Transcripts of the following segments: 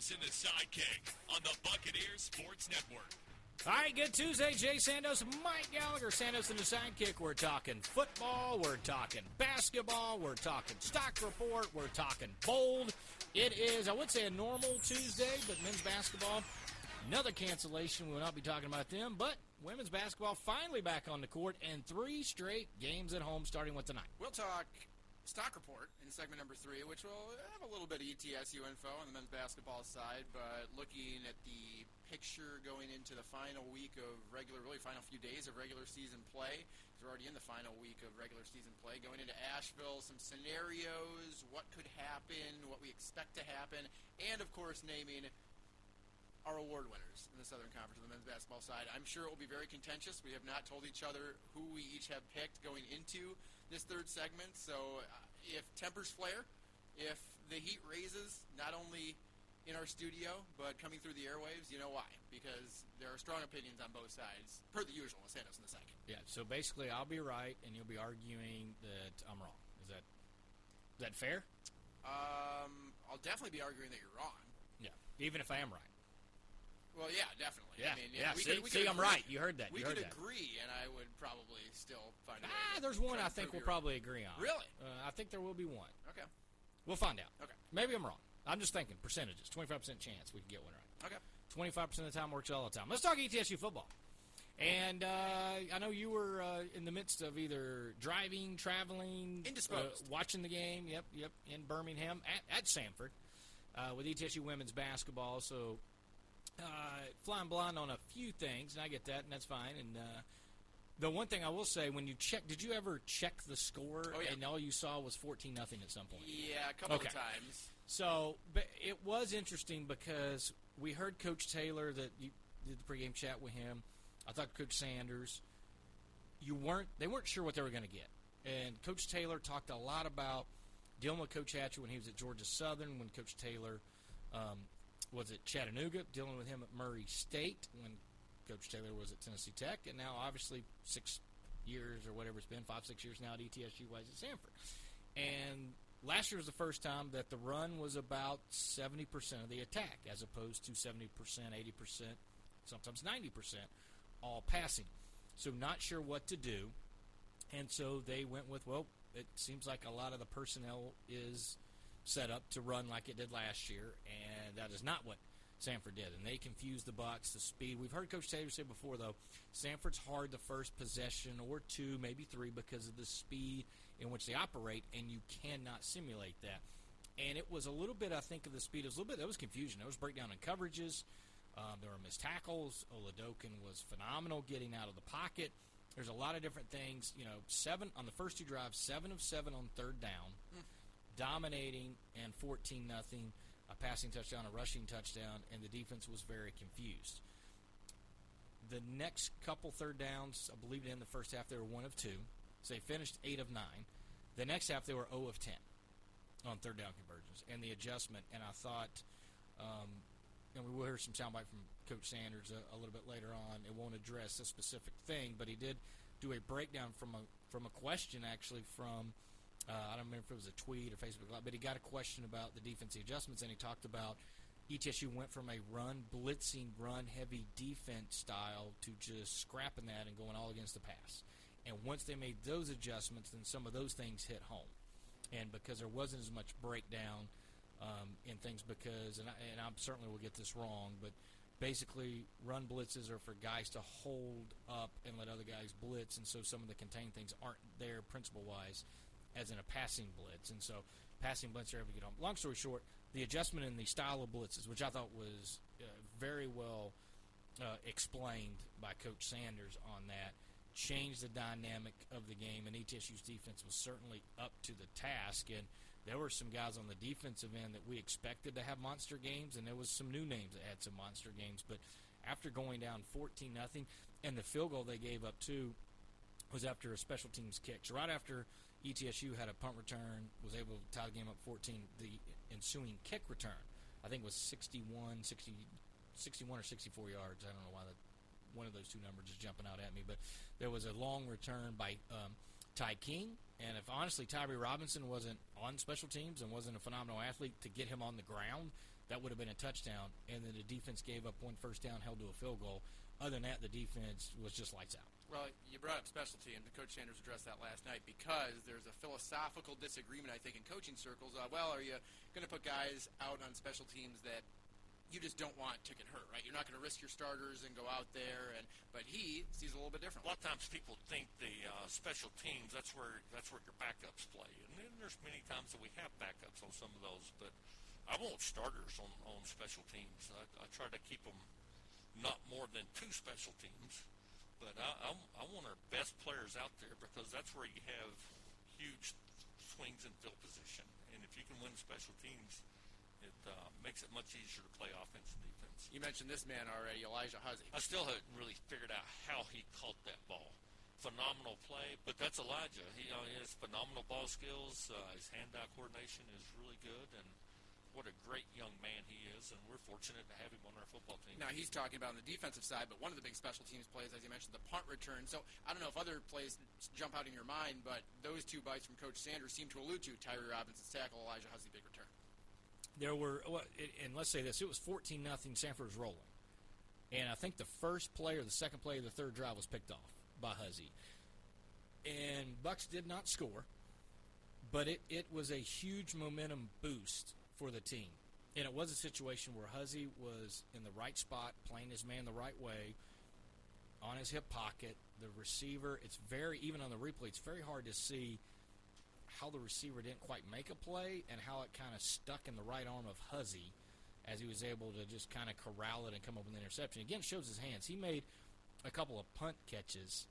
It's Sandos and the Sidekick on the Buccaneers Sports Network. All right, good Tuesday. Jay Sandos, Mike Gallagher, Sandos and the Sidekick. We're talking football. We're talking basketball. We're talking stock report. We're talking bold. It is, I would say, a normal Tuesday, but men's basketball, another cancellation. We will not be talking about them, but women's basketball finally back on the court and three straight games at home starting with tonight. We'll talk stock report in segment number three, which will have a little bit of ETSU info on the men's basketball side, but looking at the picture going into the final week of regular, really final few days of regular season play, because we're already in the final week of regular season play, going into Asheville, some scenarios, what could happen, what we expect to happen, and of course naming our award winners in the Southern Conference on the men's basketball side. I'm sure it will be very contentious. We have not told each other who we each have picked going into this third segment. So if tempers flare, if the heat raises, not only in our studio but coming through the airwaves, you know why? Because there are strong opinions on both sides, per the usual. with Sandos in the second. Yeah, so basically, I'll be right and you'll be arguing that I'm wrong. Is that is that fair? Um, I'll definitely be arguing that you're wrong. Yeah, even if I am right. Well, yeah, definitely. Yeah, I mean, yeah. we see, could, we see I'm agree. right. You heard that. We you heard could that. agree, and I would probably still find. Ah, there's one I think we'll probably agree on. Really? Uh, I think there will be one. Okay. We'll find out. Okay. Maybe I'm wrong. I'm just thinking percentages. 25% chance we can get one right. Okay. 25% of the time works all the time. Let's talk ETSU football. And uh, I know you were uh, in the midst of either driving, traveling, Indisposed. uh, watching the game. Yep, yep, in Birmingham at, at Samford uh, with ETSU women's basketball. So uh, flying blind on a few things, and I get that, and that's fine. And uh, the one thing I will say, when you check, did you ever check the score, Oh, yeah. and all you saw was fourteen nothing at some point? Yeah, a couple Okay. of times. So, but it was interesting because we heard Coach Taylor that you did the pregame chat with him. I thought Coach Sanders, you weren't they weren't sure what they were going to get, and Coach Taylor talked a lot about dealing with Coach Hatcher when he was at Georgia Southern, when Coach Taylor um, was at Chattanooga, dealing with him at Murray State when Coach Taylor was at Tennessee Tech, and now obviously six years or whatever it's been, five six years now at ETSU, was at Samford, and last year was the first time that the run was about 70% of the attack as opposed to 70%, 80%, sometimes 90% all passing. So not sure what to do. And so they went with, well, it seems like a lot of the personnel is set up to run like it did last year, and that is not what Samford did. And they confused the Bucks, the speed. We've heard Coach Taylor say before, though, Samford's hard the first possession or two, maybe three, because of the speed in which they operate, and you cannot simulate that. And it was a little bit, I think, of the speed. It was a little bit. There was confusion. There was breakdown in coverages. Um, there were missed tackles. Oladokun was phenomenal getting out of the pocket. There's a lot of different things. You know, seven on the first two drives, seven of seven on third down, dominating and 14 nothing, passing touchdown, a rushing touchdown, and the defense was very confused. The next couple third downs, I believe in the first half they were one of two, so they finished eight of nine. The next half they were 0 of 10 on third down conversions and the adjustment. And I thought, um, and we will hear some soundbite from Coach Sanders a, a little bit later on. It won't address a specific thing, but he did do a breakdown from a from a question actually from uh, I don't remember if it was a tweet or Facebook Live, but he got a question about the defensive adjustments, and he talked about ETSU went from a run blitzing, run heavy defense style to just scrapping that and going all against the pass. And once they made those adjustments, then some of those things hit home. And because there wasn't as much breakdown um, in things because and I, and I certainly will get this wrong but basically run blitzes are for guys to hold up and let other guys blitz. And so some of the contained things aren't there principle wise as in a passing blitz and so passing blitz are able to get home long story short the adjustment in the style of blitzes which I thought was uh, very well uh, explained by Coach Sanders on that changed the dynamic of the game, and ETSU's defense was certainly up to the task. And there were some guys on the defensive end that we expected to have monster games, and there was some new names that had some monster games. But after going down 14 nothing, and the field goal they gave up too was after a special teams kick. So right after ETSU had a punt return, was able to tie the game up 14, the ensuing kick return, I think was 61, 60, 61 or 64 yards. I don't know why that one of those two numbers is jumping out at me, but there was a long return by um, Ty King, and if honestly Tyree Robinson wasn't on special teams and wasn't a phenomenal athlete to get him on the ground, that would have been a touchdown. And then the defense gave up one first down, held to a field goal. Other than that, the defense was just lights out. Well, you brought up special teams, and Coach Sanders addressed that last night because there's a philosophical disagreement, I think, in coaching circles. Uh, well, are you going to put guys out on special teams that you just don't want to get hurt, right? You're not going to risk your starters and go out there, and but he sees a little bit different. A lot of times people think the uh, special teams that's where that's where your backups play, and then there's many times that we have backups on some of those. But I want starters on on special teams. I, I try to keep them not more than two special teams, but I, I I want our best players out there because that's where you have huge swings in field position, and if you can win special teams, it uh, makes it much easier to play offense and defense. You mentioned this man already, Elijah Huzzy. I still haven't really figured out how he caught that ball. Phenomenal play, but that's Elijah. He, uh, he has phenomenal ball skills. Uh, his hand-eye coordination is really good, and what a great young man he is. And we're fortunate to have him on our football team. Now he's talking about on the defensive side, but one of the big special teams plays, as you mentioned, the punt return. So I don't know if other plays jump out in your mind, but those two bites from Coach Sanders seem to allude to Tyree Robinson's tackle, Elijah Huzzy big return. there were well, it, and let's say this it was 14 nothing samford was rolling and i think the first play or the second play of the third drive was picked off by huzzy and bucks did not score but it, it was a huge momentum boost for the team and it was a situation where huzzy was in the right spot playing his man the right way on his hip pocket the receiver it's very even on the replay it's very hard to see how the receiver didn't quite make a play and how it kind of stuck in the right arm of Huzzy as he was able to just kind of corral it and come up with an interception. Again, shows his hands. He made a couple of punt catches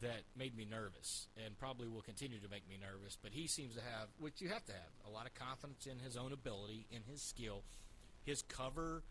that made me nervous and probably will continue to make me nervous. But he seems to have, which you have to have, a lot of confidence in his own ability, in his skill. His cover,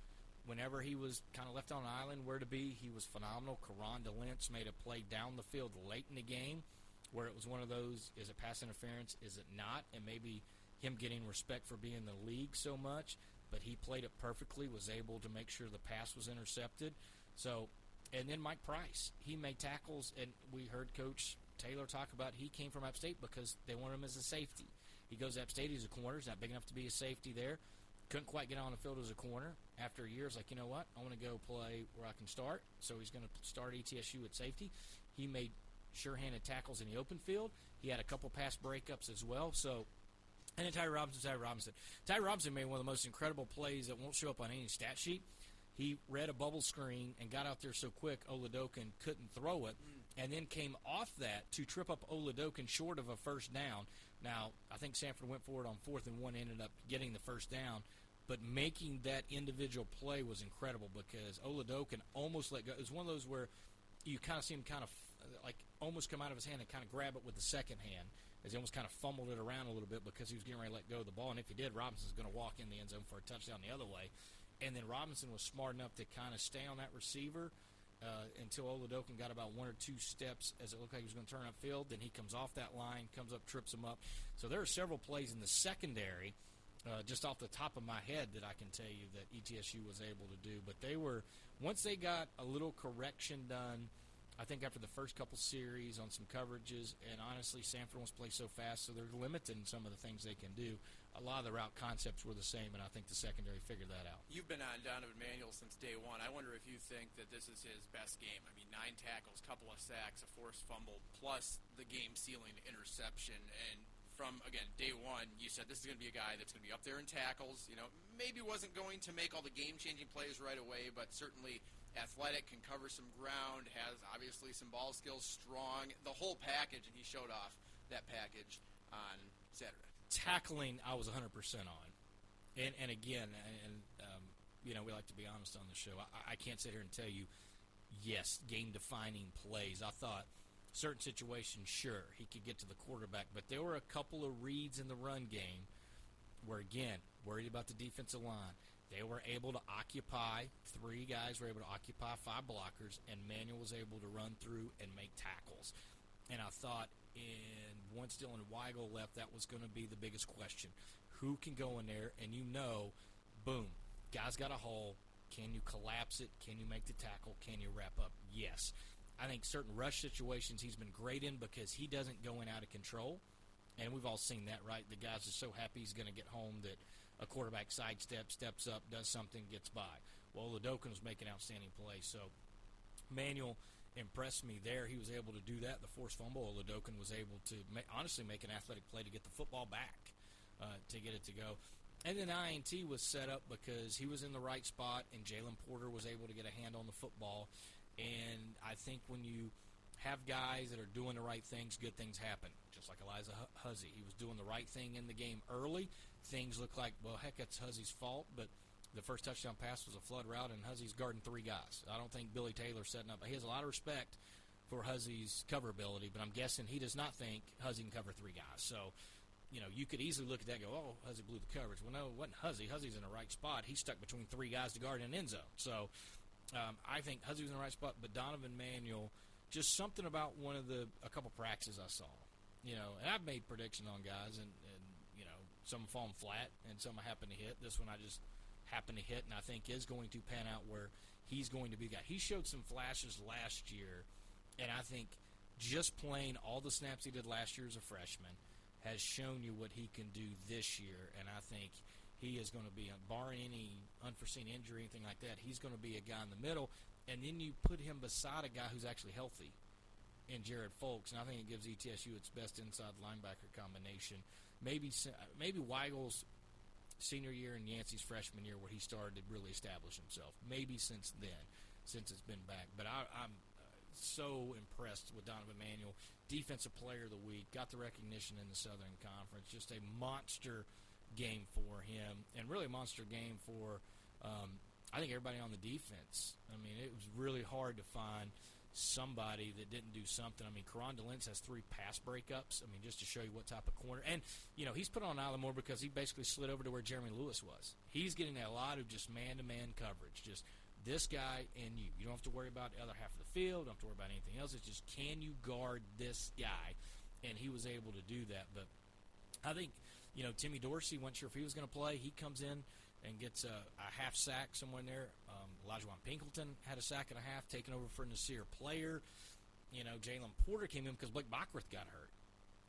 whenever he was kind of left on an island where to be, he was phenomenal. Karan DeLentz made a play down the field late in the game where it was one of those is it pass interference, is it not? And maybe him getting respect for being in the league so much, but he played it perfectly, was able to make sure the pass was intercepted. So, and then Mike Price, he made tackles, and we heard Coach Taylor talk about he came from Upstate because they want him as a safety. He goes Upstate, he's a corner, he's not big enough to be a safety there. Couldn't quite get on the field as a corner. After a year, he's like, you know what? I want to go play where I can start. So he's going to start ETSU at safety. He made sure-handed tackles in the open field. He had a couple pass breakups as well. So, and then Ty Robinson, Ty Robinson, Ty Robinson made one of the most incredible plays that won't show up on any stat sheet. He read a bubble screen and got out there so quick, Oladokun couldn't throw it, hmm. and then came off that to trip up Oladokun short of a first down. Now, I think Samford went for it on fourth and one, and ended up getting the first down, but making that individual play was incredible because Oladokun almost let go. It was one of those where you kind of see him kind of like almost come out of his hand and kind of grab it with the second hand as he almost kind of fumbled it around a little bit because he was getting ready to let go of the ball. And if he did, Robinson's going to walk in the end zone for a touchdown the other way. And then Robinson was smart enough to kind of stay on that receiver uh, until Oladokun got about one or two steps as it looked like he was going to turn upfield. Then he comes off that line, comes up, trips him up. So there are several plays in the secondary, uh, just off the top of my head, that I can tell you that ETSU was able to do. But they were once they got a little correction done. I think after the first couple series on some coverages, and honestly, Samford wants to play so fast, so they're limited in some of the things they can do. A lot of the route concepts were the same, and I think the secondary figured that out. You've been on Donovan Manuel since day one. I wonder if you think that this is his best game. I mean, nine tackles, couple of sacks, a forced fumble, plus the game sealing interception. And from, again, day one, you said this is going to be a guy that's going to be up there in tackles. You know, maybe wasn't going to make all the game changing plays right away, but certainly athletic, can cover some ground, has obviously some ball skills, strong, the whole package, and he showed off that package on Saturday. Tackling I was 100% on. And and again, and um, you know, we like to be honest on the show. I, I can't sit here and tell you, yes, game defining plays. I thought certain situations, sure, he could get to the quarterback, but there were a couple of reads in the run game where, again, worried about the defensive line. They were able to occupy, three guys were able to occupy five blockers, and Manuel was able to run through and make tackles. And I thought, in once Dylan Weigel left, that was going to be the biggest question. Who can go in there and you know, boom, guy's got a hole. Can you collapse it? Can you make the tackle? Can you wrap up? Yes. I think certain rush situations he's been great in because he doesn't go in out of control. And we've all seen that, right? The guys are so happy he's going to get home that a quarterback sidesteps, steps up, does something, gets by. Well, Ladokin was making outstanding plays. So Manuel impressed me there. He was able to do that. The forced fumble, Ladokin was able to ma- honestly make an athletic play to get the football back, uh, to get it to go. And then INT was set up because he was in the right spot, and Jalen Porter was able to get a hand on the football. And I think when you have guys that are doing the right things, good things happen. Just like Elijah Huzzy, he was doing the right thing in the game early. Things look like, well, heck, it's Huzzy's fault, but the first touchdown pass was a flood route, and Huzzy's guarding three guys. I don't think Billy Taylor's setting up. He has a lot of respect for Huzzy's cover ability, but I'm guessing he does not think Huzzy can cover three guys. So, you know, you could easily look at that and go, oh, Huzzy blew the coverage. Well, no, it wasn't Huzzy. Huzzy's in the right spot. He's stuck between three guys to guard an end zone. So, um, I think Huzzy was in the right spot, but Donovan Manuel, just something about one of the a couple practices I saw, you know, and I've made predictions on guys, and, and you know, some fallen flat, and some I happen to hit. This one I just happened to hit, and I think is going to pan out where he's going to be guy. He showed some flashes last year, and I think just playing all the snaps he did last year as a freshman has shown you what he can do this year, and I think he is going to be, barring any unforeseen injury, anything like that, he's going to be a guy in the middle. And then you put him beside a guy who's actually healthy in Jared Folks, and I think it gives ETSU its best inside linebacker combination. Maybe uh, maybe Weigel's senior year and Yancey's freshman year where he started to really establish himself. Maybe since then, since it's been back. But I, I'm uh, so impressed with Donovan Manuel, defensive player of the week, got the recognition in the Southern Conference. Just a monster game for him, and really a monster game for. Um, I think everybody on the defense. I mean, it was really hard to find somebody that didn't do something. I mean, Karan DeLentz has three pass breakups. I mean, just to show you what type of corner. And, you know, he's put on Island more because he basically slid over to where Jeremy Lewis was. He's getting a lot of just man to man coverage. Just this guy and you. You don't have to worry about the other half of the field. Don't have to worry about anything else. It's just can you guard this guy? And he was able to do that. But I think, you know, Timmy Dorsey wasn't sure if he was going to play. He comes in and gets a, a half sack somewhere in there. Um, Elijah Pinkleton had a sack and a half, taken over for Nasir Player. You know, Jalen Porter came in because Blake Bockworth got hurt.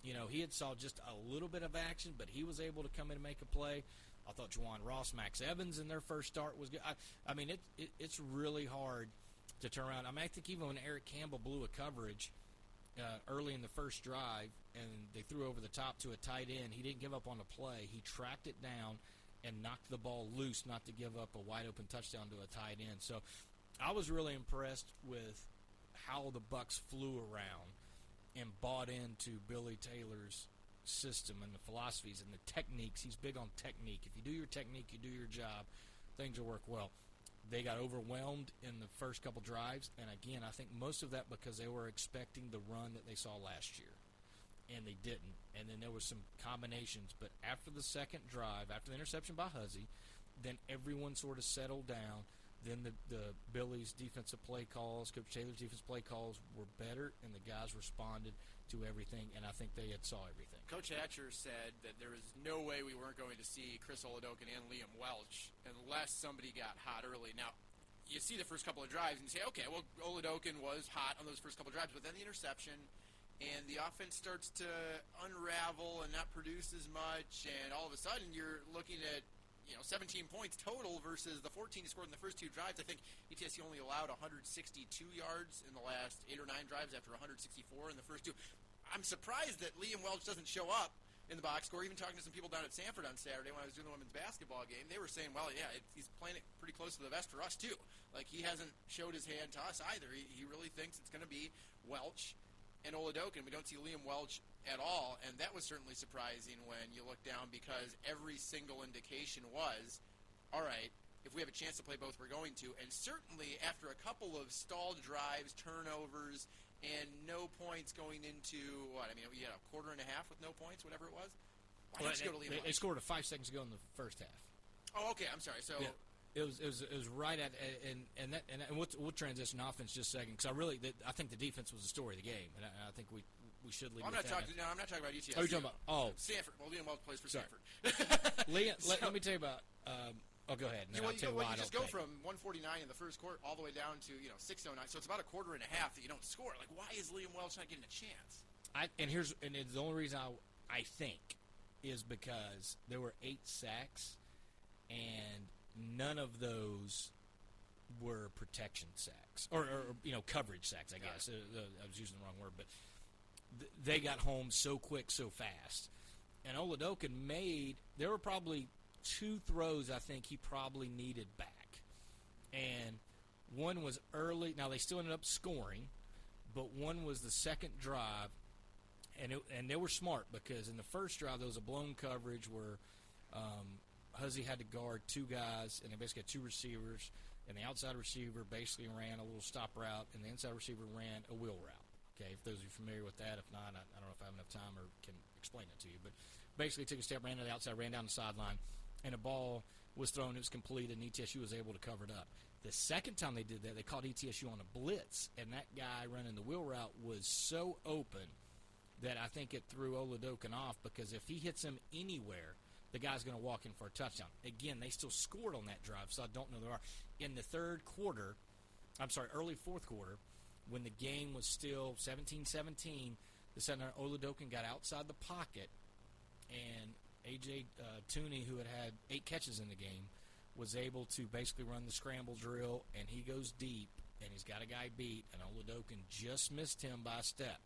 You know, he had saw just a little bit of action, but he was able to come in and make a play. I thought Juwan Ross, Max Evans in their first start was good. I, I mean, it, it, it's really hard to turn around. I mean, I think even when Eric Campbell blew a coverage uh, early in the first drive and they threw over the top to a tight end, he didn't give up on the play. He tracked it down and knocked the ball loose, not to give up a wide open touchdown to a tight end. So I was really impressed with how the Bucks flew around and bought into Billy Taylor's system and the philosophies and the techniques. He's big on technique. If you do your technique, you do your job, things will work well. They got overwhelmed in the first couple drives, and again, I think most of that because they were expecting the run that they saw last year and they didn't. And then there was some combinations. But after the second drive, after the interception by Huzzy, then everyone sort of settled down. Then the, the Billy's defensive play calls, Coach Taylor's defensive play calls were better, and the guys responded to everything. And I think they had saw everything. Coach Hatcher said that there was no way we weren't going to see Chris Oladokun and Liam Welch unless somebody got hot early. Now, you see the first couple of drives and you say, okay, well, Oladokun was hot on those first couple of drives, but then the interception – and the offense starts to unravel and not produce as much, and all of a sudden you're looking at you know 17 points total versus the 14 he scored in the first two drives. I think ETSU only allowed 162 yards in the last eight or nine drives after 164 in the first two. I'm surprised that Liam Welch doesn't show up in the box score. Even talking to some people down at Samford on Saturday when I was doing the women's basketball game, they were saying, "Well, yeah, it, he's playing it pretty close to the vest for us too. Like he hasn't showed his hand to us either. He, he really thinks it's going to be Welch and Oladokun. We don't see Liam Welch at all, and that was certainly surprising when you look down because every single indication was, all right, if we have a chance to play both, we're going to. And certainly after a couple of stalled drives, turnovers, and no points going into what? I mean, we had a quarter and a half with no points, whatever it was. Why Well, didn't you go to they, Liam they Welch? scored a five seconds ago in the first half. Oh, okay. I'm sorry. So Yeah. It was, it was it was right at and and that and, and we'll, we'll transition offense just a second because I really I think the defense was the story of the game and I, I think we we should leave. Well, I'm not that. talking. No, I'm not talking about ETSU. Oh, you're talking about oh Stanford. Well, Liam Welch plays for Sorry. Stanford. Let, So- let me tell you about. Um, oh, go ahead. You, well, you, go, you well, why you just go think. from 149 in the first quarter all the way down to you know 609. So it's about a quarter and a half that you don't score. Like, why is Liam Welch not getting a chance? I, and here's and it's the only reason I I think is because there were eight sacks, and none of those were protection sacks or, or you know coverage sacks. I guess uh, uh, I was using the wrong word, but th- they got home so quick, so fast. And Oladokun made there were probably two throws I think he probably needed back, and one was early. Now they still ended up scoring, but one was the second drive and it, and they were smart because in the first drive there was a blown coverage where um, Huzzy had to guard two guys, and they basically had two receivers, and the outside receiver basically ran a little stop route, and the inside receiver ran a wheel route. Okay, if those of you familiar with that, if not, I, I don't know if I have enough time or can explain it to you, but basically took a step, ran to the outside, ran down the sideline, and a ball was thrown, it was completed, and ETSU was able to cover it up. The second time they did that, they called ETSU on a blitz, and that guy running the wheel route was so open that I think it threw Oladokun off because if he hits him anywhere, the guy's going to walk in for a touchdown. Again, they still scored on that drive, so I don't know there are. In the third quarter, I'm sorry, early fourth quarter, when the game was still 17-17, the center Oladokun got outside the pocket, and AJ uh, Tooney, who had had eight catches in the game, was able to basically run the scramble drill, and he goes deep, and he's got a guy beat, and Oladokun just missed him by a step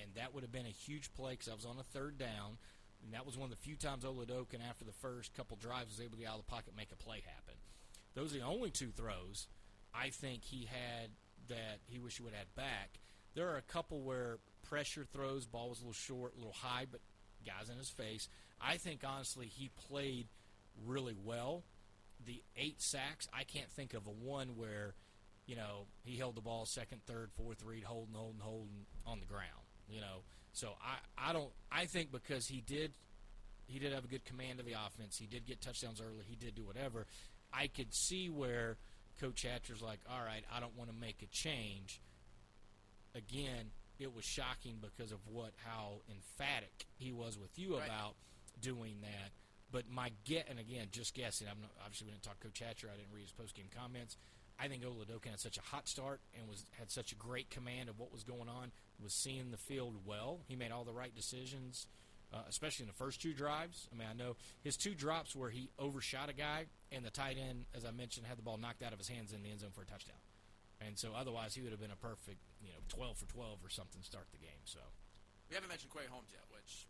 and that would have been a huge play because I was on a third down, and that was one of the few times Oladokun after the first couple drives was able to get out of the pocket make a play happen. Those are the only two throws I think he had that he wish he would have had back. There are a couple where pressure throws, ball was a little short, a little high, but guys in his face. I think honestly he played really well. The eight sacks, I can't think of a one where, you know, he held the ball second, third, fourth read, holding, holding, holding on the ground. You know, so I, I don't I think because he did he did have a good command of the offense. He did get touchdowns early. He did do whatever. I could see where Coach Hatcher's like, all right, I don't want to make a change. Again, it was shocking because of what how emphatic he was with you Right. about doing that. But my get, and again, just guessing. I'm not, obviously we didn't talk to Coach Hatcher. I didn't read his post game comments. I think Oladokun had such a hot start and was had such a great command of what was going on. Was seeing the field well. He made all the right decisions, uh, especially in the first two drives. I mean, I know his two drops where he overshot a guy, and the tight end, as I mentioned, had the ball knocked out of his hands in the end zone for a touchdown. And so, otherwise, he would have been a perfect, you know, 12 for 12 or something start the game. So, We haven't mentioned Quay Holmes yet, which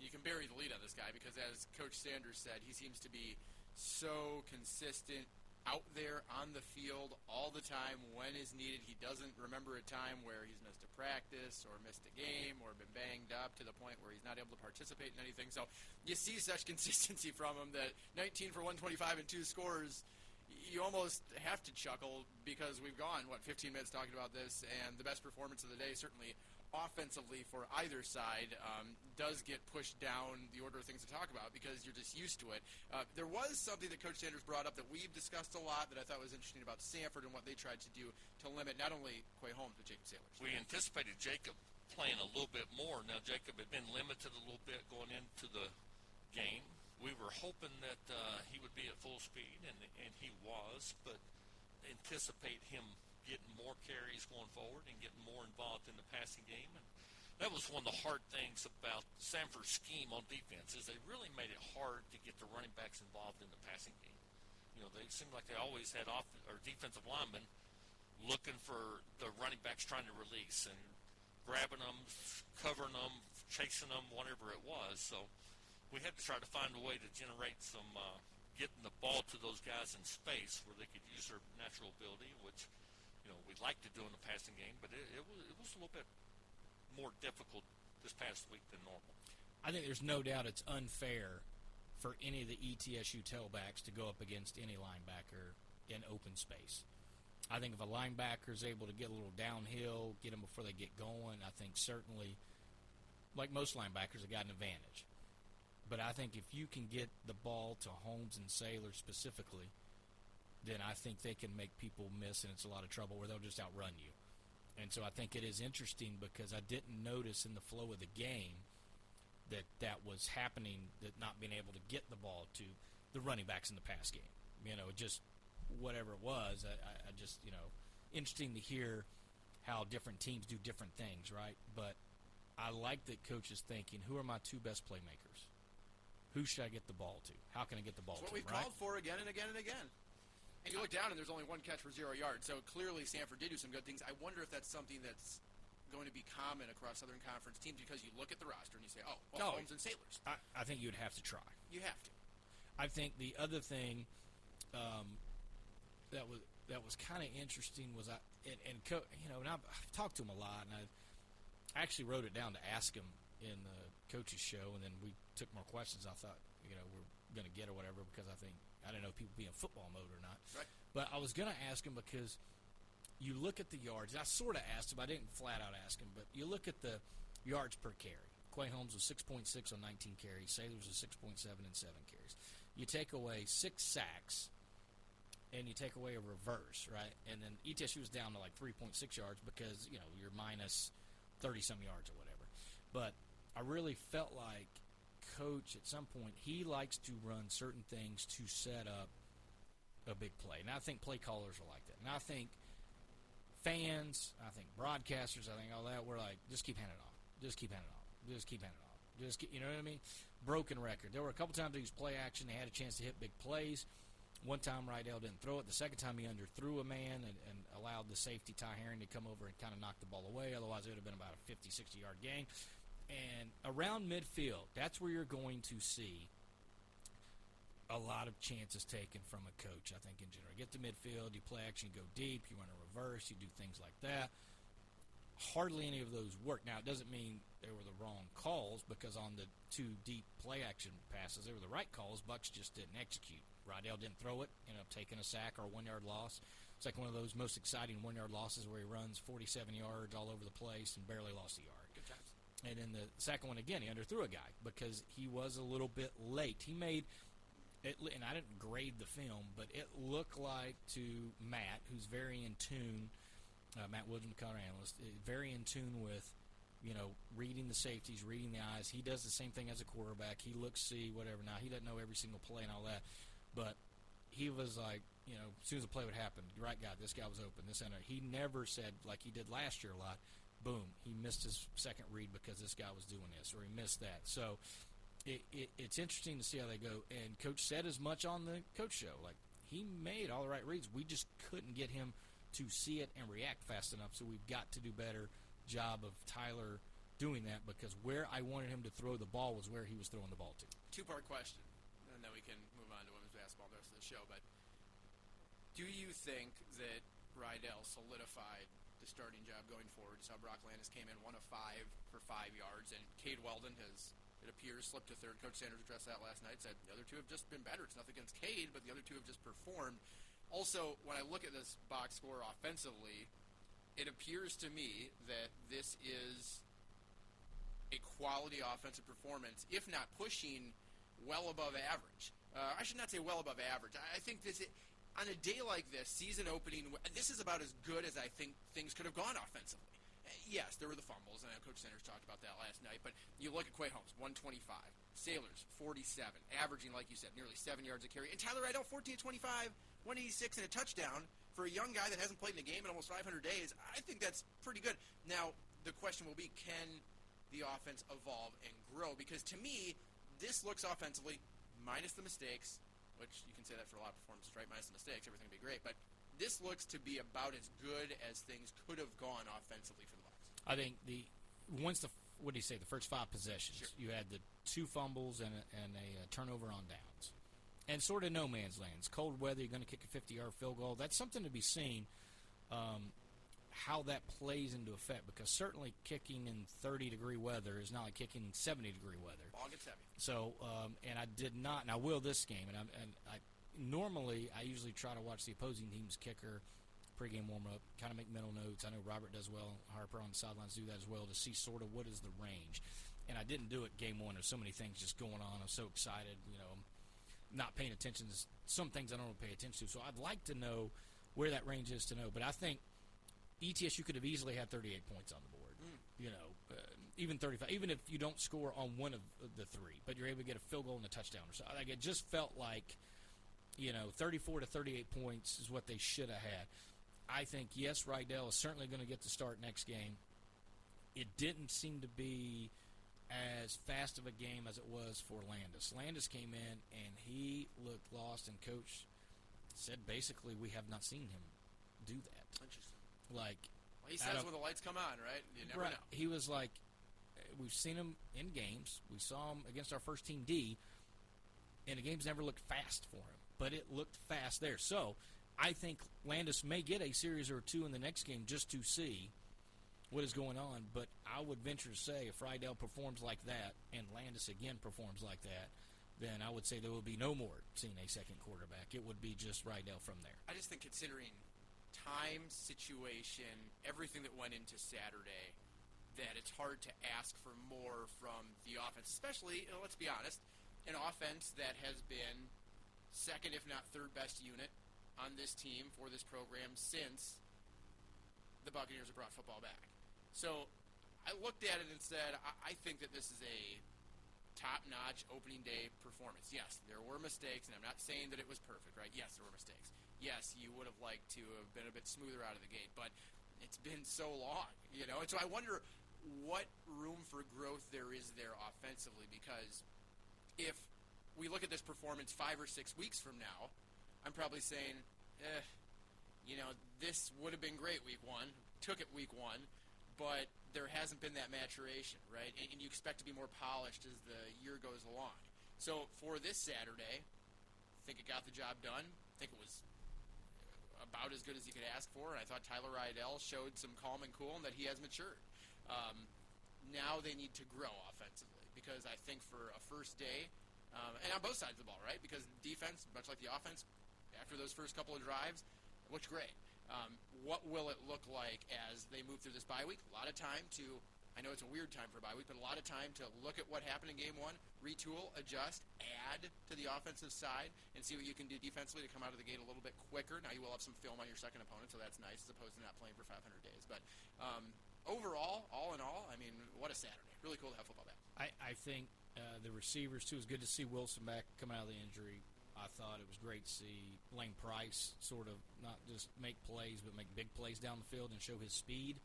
you can bury the lead on this guy because, as Coach Sanders said, he seems to be so consistent out there on the field all the time when is needed. He doesn't remember a time where he's missed a practice or missed a game or been banged up to the point where he's not able to participate in anything. So you see such consistency from him that 19 for 125 and two scores. You almost have to chuckle because we've gone what 15 minutes talking about this, and the best performance of the day certainly offensively for either side um, does get pushed down the order of things to talk about because you're just used to it. Uh, there was something that Coach Sanders brought up that we've discussed a lot that I thought was interesting about Samford and what they tried to do to limit not only Quay Holmes but Jacob Saylors. We anticipated Jacob playing a little bit more. Now Jacob had been limited a little bit going into the game. We were hoping that uh, he would be at full speed, and and he was, but anticipate him getting more carries going forward and getting more involved in the passing game. And that was one of the hard things about Samford's scheme on defense is they really made it hard to get the running backs involved in the passing game. You know, they seemed like they always had off or defensive linemen looking for the running backs trying to release and grabbing them, covering them, chasing them, whatever it was. So we had to try to find a way to generate some uh, getting the ball to those guys in space where they could use their natural ability, which you know we like to do in the passing game, but it, it was it was a little bit more difficult this past week than normal. I think there's no doubt it's unfair for any of the ETSU tailbacks to go up against any linebacker in open space. I think if a linebacker is able to get a little downhill, get them before they get going, I think certainly, like most linebackers, have got an advantage. But I think if you can get the ball to Holmes and Saylor specifically, then I think they can make people miss, and it's a lot of trouble where they'll just outrun you. And so I think it is interesting because I didn't notice in the flow of the game that that was happening, that not being able to get the ball to the running backs in the pass game. You know, just whatever it was, I, I- just, you know, interesting to hear how different teams do different things, right? But I like that coach is thinking, who are my two best playmakers? Who should I get the ball to? How can I get the ball It's what to? we've right? called for again and again and again. And you look down and there's only one catch for zero yards. So clearly Samford did do some good things. I wonder if that's something that's going to be common across Southern Conference teams because you look at the roster and you say, oh, well, Oh. Holmes and Saylors. I, I think you'd have to try. You have to. I think the other thing um, that was that was kind of interesting was I and, and co- you know and I've, I've talked to him a lot and I actually wrote it down to ask him in the coaches show and then we took more questions I thought you know we're going to get or whatever because I think I don't know if people be in football mode or not Right. but I was going to ask him because you look at the yards. I sort of asked him. I didn't flat out ask him, but you look at the yards per carry. Quay Holmes was 6.6 on 19 carries. Saylors was 6.7 and 7 carries. You take away six sacks, and you take away a reverse, right? And then ETSU was down to like 3.6 yards because, you know, you're minus 30 some yards or whatever. But I really felt like coach at some point he likes to run certain things to set up a big play. And I think play callers are like that. And I think fans, I think broadcasters, I think all that, we're like, just keep handing it off. Just keep handing it off. Just keep handing it off. Just keep, you know what I mean? Broken record. There were a couple times they used play action. They had a chance to hit big plays. One time Riddell didn't throw it. The second time he underthrew a man and, and allowed the safety Ty Herring to come over and kind of knock the ball away. Otherwise, it would have been about a 50, 60 yard gain. And around midfield, that's where you're going to see a lot of chances taken from a coach, I think, in general. Get to midfield, you play action, you go deep, you run a reverse, you do things like that. Hardly any of those work. Now, it doesn't mean they were the wrong calls because on the two deep play action passes, they were the right calls. Bucks just didn't execute. Riddell didn't throw it, ended up taking a sack or a one yard loss. It's like one of those most exciting one yard losses where he runs 47 yards all over the place and barely lost a yard. And in the second one again, he underthrew a guy because he was a little bit late. He made it, and I didn't grade the film, but it looked like to Matt, who's very in tune, uh, Matt Williams, color analyst, uh, very in tune with, you know, reading the safeties, reading the eyes. He does the same thing as a quarterback. He looks, see, whatever. Now he doesn't know every single play and all that, but he was like, you know, as soon as the play would happen, right guy, this guy was open, this center. He never said like he did last year a lot. Boom, he missed his second read because this guy was doing this, or he missed that. So it, it, it's interesting to see how they go. And coach said as much on the coach show, like he made all the right reads. We just couldn't get him to see it and react fast enough. So we've got to do better job of Tyler doing that because where I wanted him to throw the ball was where he was throwing the ball to. Two part question, and then we can move on to women's basketball the rest of the show. But do you think that Riddell solidified the starting job going forward? Saw Brock Landis came in one of five for five yards, and Cade Weldon has, it appears, slipped to third. Coach Sanders addressed that last night. Said the other two have just been better. It's nothing against Cade, but the other two have just performed. Also, when I look at this box score offensively, it appears to me that this is a quality offensive performance, if not pushing well above average. Uh, I should not say well above average. I I think this on a day like this, season opening, this is about as good as I think things could have gone offensively. Uh, Yes, there were the fumbles, and Coach Sanders talked about that last night. But you look at Quay Holmes, 125. Saylors, 47, averaging, like you said, nearly seven yards a carry. And Tyler Riddell, 14 25, 186, and a touchdown for a young guy that hasn't played in a game in almost 500 days. I think that's pretty good. Now, the question will be, can the offense evolve and grow? Because to me, this looks offensively, minus the mistakes, which you can say that for a lot of performances, right? Minus the mistakes, everything will be great. But this looks to be about as good as things could have gone offensively for the Bucks. I think the once the what do you say the first five possessions Sure. you had the two fumbles and a, and a, uh turnover on downs and sort of no man's land. It's cold weather. You're going to kick a 50 yard field goal. That's something to be seen. Um, how that plays into effect because certainly kicking in 30 degree weather is not like kicking in 70 degree weather. Ball gets heavy. So, um, and I did not, and I will this game, and, I'm, and I normally I usually try to watch the opposing team's kicker pregame warm up, kind of make mental notes. I know Robert does well, Harper on the sidelines do that as well to see sort of what is the range. And I didn't do it game one. There's so many things just going on. I'm so excited, you know, not paying attention to some things I don't pay attention to. So I'd like to know where that range is to know. But I think ETSU could have easily had 38 points on the board. You know, uh, even 35, even if you don't score on one of the three, but you're able to get a field goal and a touchdown or so. Like it just felt like, you know, 34 to 38 points is what they should have had. I think yes, Riddell is certainly going to get the start next game. It didn't seem to be as fast of a game as it was for Landis. Landis came in and he looked lost, and coach said basically we have not seen him do that. Interesting. Like Well, he says when the lights come on, right? You never right. know. He was like, we've seen him in games. We saw him against our first team D, and the games never looked fast for him, but it looked fast there. So I think Landis may get a series or two in the next game just to see what is going on. But I would venture to say if Riddell performs like that and Landis again performs like that, then I would say there will be no more seeing a second quarterback. It would be just Riddell from there. I just think considering time, situation, everything that went into Saturday, that it's hard to ask for more from the offense, especially, let's be honest, an offense that has been second, if not third best unit on this team for this program since the Buccaneers have brought football back. So I looked at it and said, I, I think that this is a top-notch opening day performance. Yes, there were mistakes, and I'm not saying that it was perfect, right? Yes, there were mistakes. Yes, you would have liked to have been a bit smoother out of the gate, but it's been so long, you know. And so I wonder what room for growth there is there offensively, because if we look at this performance five or six weeks from now, I'm probably saying, eh, you know, this would have been great week one, took it week one, but there hasn't been that maturation, right? And, and you expect to be more polished as the year goes along. So for this Saturday, I think it got the job done. I think it was about as good as you could ask for, and I thought Tyler Riddell showed some calm and cool and that he has matured. Um, now they need to grow offensively because I think for a first day, um, and on both sides of the ball, right? Because defense, much like the offense, after those first couple of drives, looked great. Um, what will it look like as they move through this bye week? A lot of time to, I know it's a weird time for a bye week, but a lot of time to look at what happened in game one, retool, adjust, add to the offensive side, and see what you can do defensively to come out of the gate a little bit quicker. Now you will have some film on your second opponent, so that's nice as opposed to not playing for 500 days. But um, overall, all in all, I mean, what a Saturday. Really cool to have football back. I, I think uh, the receivers too. It was good to see Wilson back come out of the injury. I thought it was great to see Lane Price sort of not just make plays, but make big plays down the field and show his speed.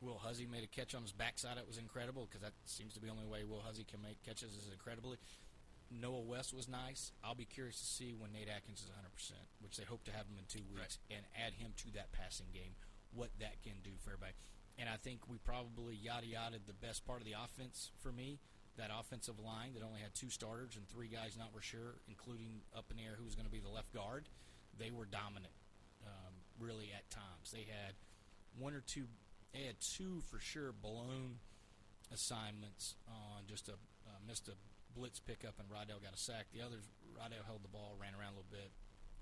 Will Huzzy made a catch on his backside. It was incredible because that seems to be the only way Will Huzzy can make catches is incredibly. Noah West was nice. I'll be curious to see when Nate Adkins is 100%, which they hope to have him in two weeks, and add him to that passing game, what that can do for everybody. And I think we probably yada yada the best part of the offense for me. That offensive line that only had two starters and three guys not were sure, including up in the air who was going to be the left guard. They were dominant, um, really at times. They had one or two. They had two for sure blown assignments on just a uh, missed a blitz pickup and Riddell got a sack. The others, Riddell held the ball, ran around a little bit.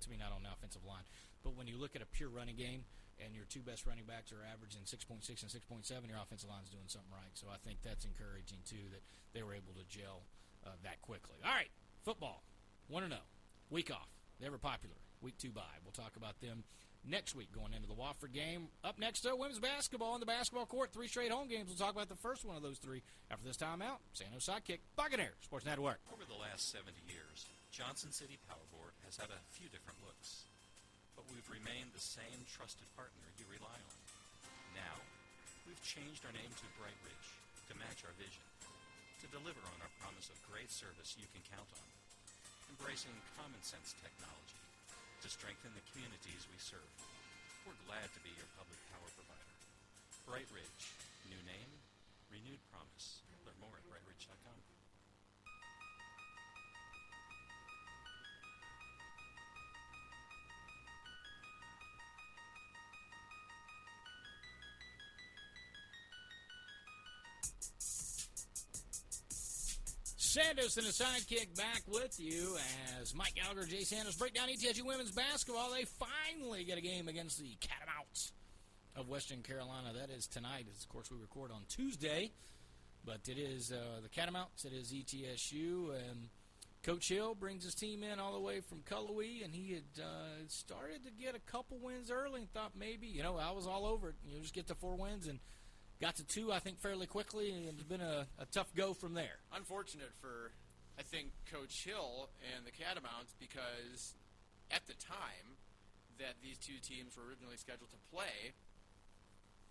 To me, not on the offensive line, but when you look at a pure running game and your two best running backs are averaging 6.6 and 6.7, your offensive line is doing something right. So I think that's encouraging too that they were able to gel uh, that quickly. All right, football, one to know, week off, never popular. Week two bye. We'll talk about them next week going into the Wofford game. Up next, though, women's basketball on the basketball court. Three straight home games. We'll talk about the first one of those three after this timeout. San Jose sidekick, Buccaneers Sports Network. Over the last 70 years, Johnson City Power Board has had a few different looks, but we've remained the same trusted partner you rely on. Now, we've changed our name to Bright Ridge to match our vision, to deliver on our promise of great service you can count on, embracing common sense technology to strengthen the communities we serve. We're glad to be your public power provider. BrightRidge, new name, renewed promise. Learn more at brightridge.com. Sandos and a sidekick back with you as Mike Gallagher, Jay Sandos break down ETSU women's basketball. They finally get a game against the Catamounts of Western Carolina. That is tonight. As of course we record on Tuesday, but it is uh, the Catamounts. It is ETSU and Coach Hill brings his team in all the way from Cullowhee, and he had uh, started to get a couple wins early and thought maybe, you know, I was all over it. You know, just get to four wins and got to two, I think, fairly quickly, and it's been a, a tough go from there. Unfortunate for, I think, Coach Hill and the Catamounts because at the time that these two teams were originally scheduled to play,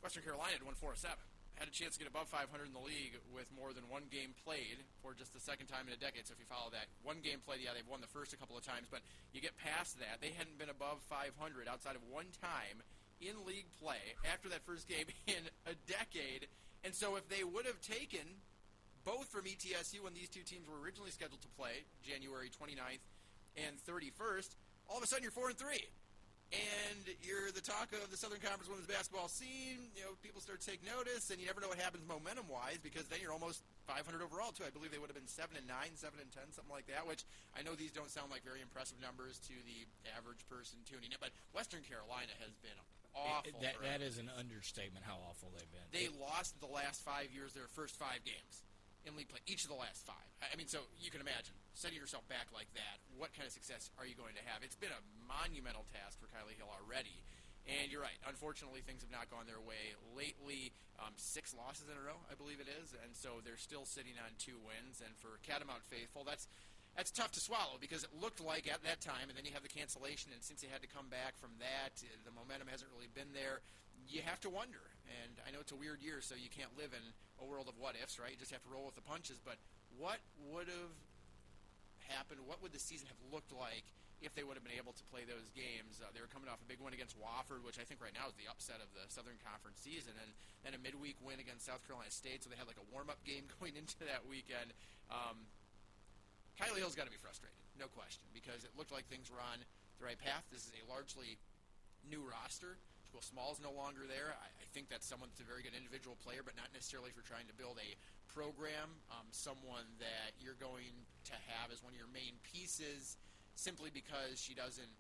Western Carolina had won four of seven. Had a chance to get above 500 in the league with more than one game played for just the second time in a decade. So if you follow that, one game played, yeah, they've won the first a couple of times, but you get past that. They hadn't been above 500 outside of one time in league play after that first game in a decade. And so if they would have taken both from ETSU when these two teams were originally scheduled to play, January 29th and 31st, all of a sudden you're 4 and 3 and you're the talk of the Southern Conference women's basketball scene. You know, people start to take notice, and you never know what happens momentum-wise because then you're almost 500 overall too. I believe they would have been seven and nine, seven and ten, something like that. Which I know these don't sound like very impressive numbers to the average person tuning in, but Western Carolina has been awful. that, that is an understatement how awful they've been. they lost the last five years, their first five games in league play, each of the last five. I I mean, so you can imagine setting yourself back like that. What kind of success are you going to have? It's been a monumental task for Kiley Hill already. And you're right. Unfortunately, things have not gone their way lately. Um, six losses in a row, I believe it is, and so they're still sitting on two wins. And for Catamount faithful, that's that's tough to swallow because it looked like at that time, and then you have the cancellation, and since they had to come back from that, uh, the momentum hasn't really been there. You have to wonder, and I know it's a weird year, so you can't live in a world of what ifs, right? You just have to roll with the punches. But what would have happened? What would the season have looked like if they would have been able to play those games? Uh, they were coming off a big win against Wofford, which I think right now is the upset of the Southern Conference season, and then a midweek win against South Carolina State. So they had like a warm-up game going into that weekend. Um, Kiley Hill's got to be frustrated, no question, because it looked like things were on the right path. This is a largely new roster. Jewel Smalls no longer there. I, I think that's someone that's a very good individual player, but not necessarily for trying to build a program. Um, someone that you're going to have as one of your main pieces simply because she doesn't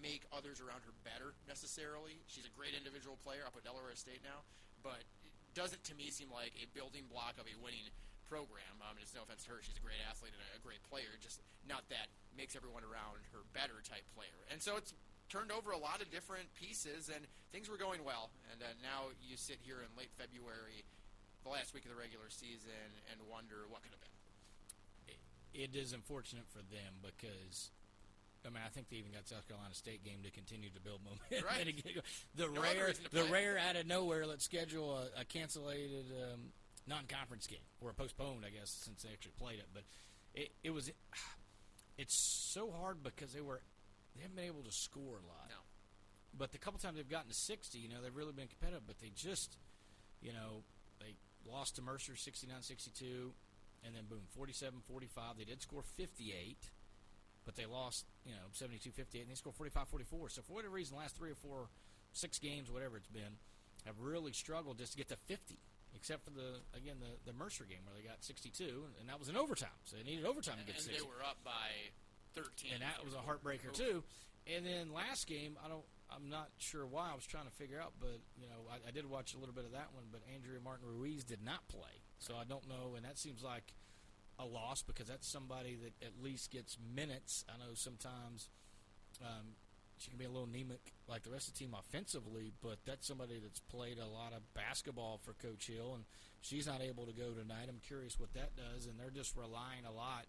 make others around her better necessarily. She's a great individual player up at Delaware State now, but it doesn't to me seem like a building block of a winning program. Um, it's no offense to her; she's a great athlete and a great player. Just not that makes everyone around her better type player. And so it's turned over a lot of different pieces, and things were going well. And uh, now you sit here in late February, the last week of the regular season, and wonder what could have been. it is unfortunate for them because I mean I think they even got South Carolina State game to continue to build momentum. Right. The No rare, the rare out of nowhere, let's schedule a, a cancellated um, non-conference game or postponed, I guess, since they actually played it. But it, it was it's so hard because they were they haven't been able to score a lot. No. But the couple times they've gotten to 60, you know, they've really been competitive, but they just, you know, they lost to Mercer 69-62 and then boom, 47-45. They did score 58, but they lost, you know, 72-58 and they scored 45-44. So for whatever reason, the last three or four, six games, whatever it's been, have really struggled just to get to 50. Except for the again the, the Mercer game where they got 62, and that was in overtime. So they needed overtime to get And get they were up by 13. and that was a heartbreaker too. And then last game, I don't, I'm not sure why. I was trying to figure out, but you know, I, I did watch a little bit of that one. But Andrea Martin Ruiz did not play, so I don't know. And that seems like a loss because that's somebody that at least gets minutes. I know sometimes um, she can be a little anemic like the rest of the team offensively, but that's somebody that's played a lot of basketball for Coach Hill, and she's not able to go tonight. I'm curious what that does, and they're just relying a lot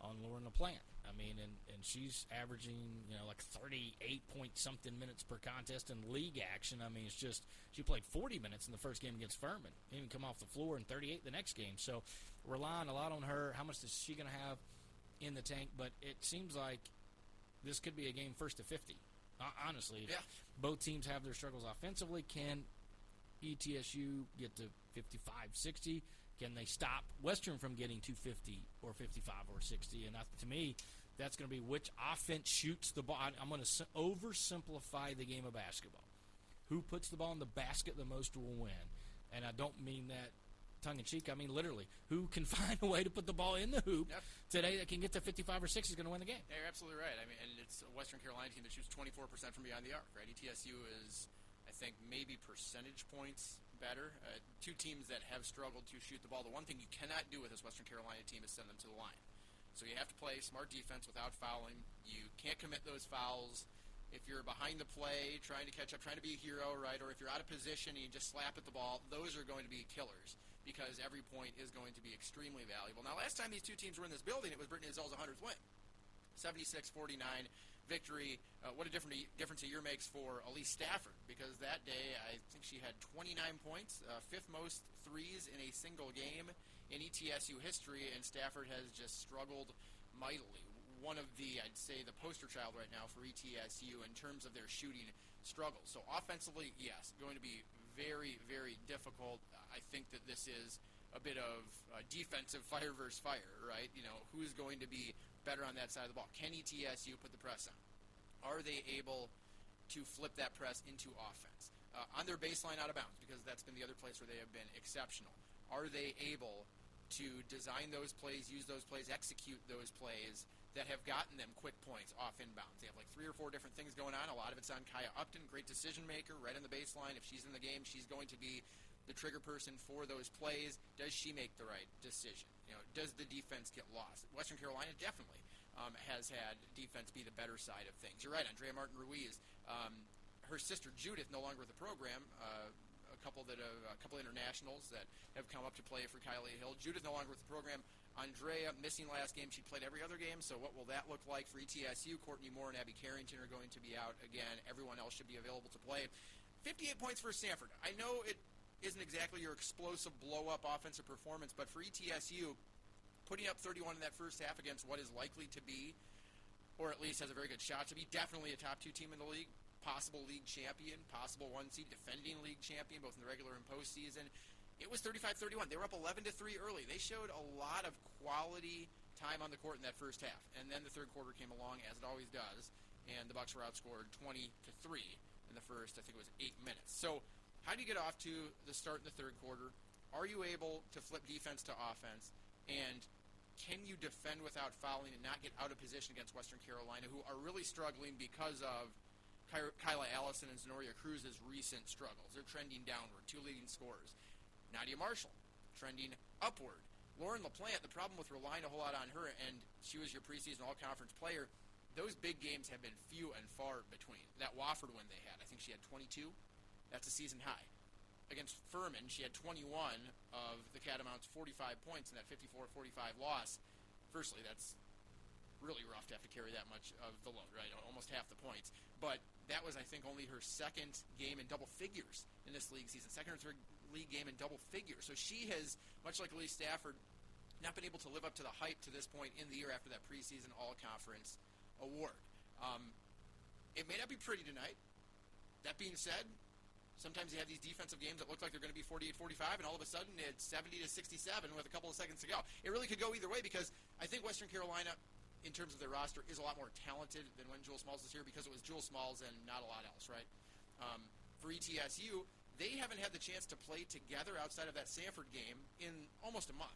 on Lauren LaPlante. I mean, and, and she's averaging, you know, like 38 point something minutes per contest in league action. I mean, it's just, she played 40 minutes in the first game against Furman. Didn't even come off the floor in 38 the next game. So relying a lot on her. How much is she going to have in the tank? But it seems like this could be a game first to 50. Hon- Honestly, Yeah. both teams have their struggles offensively. Can ETSU get to 55, 60? Can they stop Western from getting to 50 or 55 or 60? And that, to me, that's going to be which offense shoots the ball. I'm going to oversimplify the game of basketball. Who puts the ball in the basket the most will win. And I don't mean that tongue in cheek. I mean, literally, who can find a way to put the ball in the hoop Yep. today that can get to 55 or 6 is going to win the game. Yeah, you're absolutely right. I mean, and it's a Western Carolina team that shoots 24% from beyond the arc, right? ETSU is, I think, maybe percentage points better. Uh, two teams that have struggled to shoot the ball. The one thing you cannot do with this Western Carolina team is send them to the line. So you have to play smart defense without fouling. You can't commit those fouls. If you're behind the play, trying to catch up, trying to be a hero, right, or if you're out of position and you just slap at the ball, those are going to be killers because every point is going to be extremely valuable. Now, last time these two teams were in this building, it was Brittney Ezell's 100th win. 76-49 victory. Uh, what a different difference a year makes for Elise Stafford because that day I think she had 29 points, uh, fifth most threes in a single game in ETSU history, and Stafford has just struggled mightily. One of the, I'd say, the poster child right now for ETSU in terms of their shooting struggles. So offensively, yes, going to be very, very difficult. I think that this is a bit of uh, defensive fire versus fire, right? You know, who's going to be better on that side of the ball? Can ETSU put the press on? Are they able to flip that press into offense? Uh, on their baseline out of bounds, because that's been the other place where they have been exceptional. Are they able to design those plays, use those plays, execute those plays that have gotten them quick points off inbounds? They have like three or four different things going on. A lot of it's on Kaya Upton, great decision maker, right in the baseline. If she's in the game, she's going to be the trigger person for those plays. Does she make the right decision? You know, does the defense get lost? Western Carolina definitely um, has had defense be the better side of things. You're right, Andrea Martin Ruiz. Um, her sister Judith no longer with the program. Uh, a couple that have, a couple internationals that have come up to play for Kiley Hill. Judith no longer with the program. Andrea missing last game. She played every other game. So what will that look like for ETSU? Courtney Moore and Abby Carrington are going to be out again. Everyone else should be available to play. 58 points for Samford. I know it isn't exactly your explosive blow up offensive performance, but for ETSU, putting up 31 in that first half against what is likely to be, or at least has a very good shot to be, definitely a top two team in the league, possible league champion, possible one seed, defending league champion, both in the regular and postseason. It was 35-31. They were up 11 to three early. They showed a lot of quality time on the court in that first half, and then the third quarter came along as it always does, and the Bucks were outscored 20 to three in the first. I think it was eight minutes. So, how do you get off to the start in the third quarter? Are you able to flip defense to offense? And can you defend without fouling and not get out of position against Western Carolina, who are really struggling because of Ky- Kyla Allison and Zenoria Cruz's recent struggles? They're trending downward, two leading scorers. Nadia Marshall trending upward. Lauren LaPlante, the problem with relying a whole lot on her, and she was your preseason all conference player, those big games have been few and far between. That Wofford win they had, I think she had 22. That's a season high. Against Furman, she had 21 of the Catamounts' 45 points in that 54 45 loss. Firstly, that's really rough to have to carry that much of the load, right? Almost half the points. But that was, I think, only her second game in double figures in this league season, second or third league game in double figures. So she has, much like Elise Stafford, not been able to live up to the hype to this point in the year after that preseason All Conference award. Um, it may not be pretty tonight. That being said, sometimes you have these defensive games that look like they're going to be 48-45, and all of a sudden it's 70 to 67 with a couple of seconds to go. It really could go either way because I think Western Carolina, in terms of their roster, is a lot more talented than when Jewel Smalls was here because it was Jewel Smalls and not a lot else, right? Um, for ETSU, they haven't had the chance to play together outside of that Samford game in almost a month.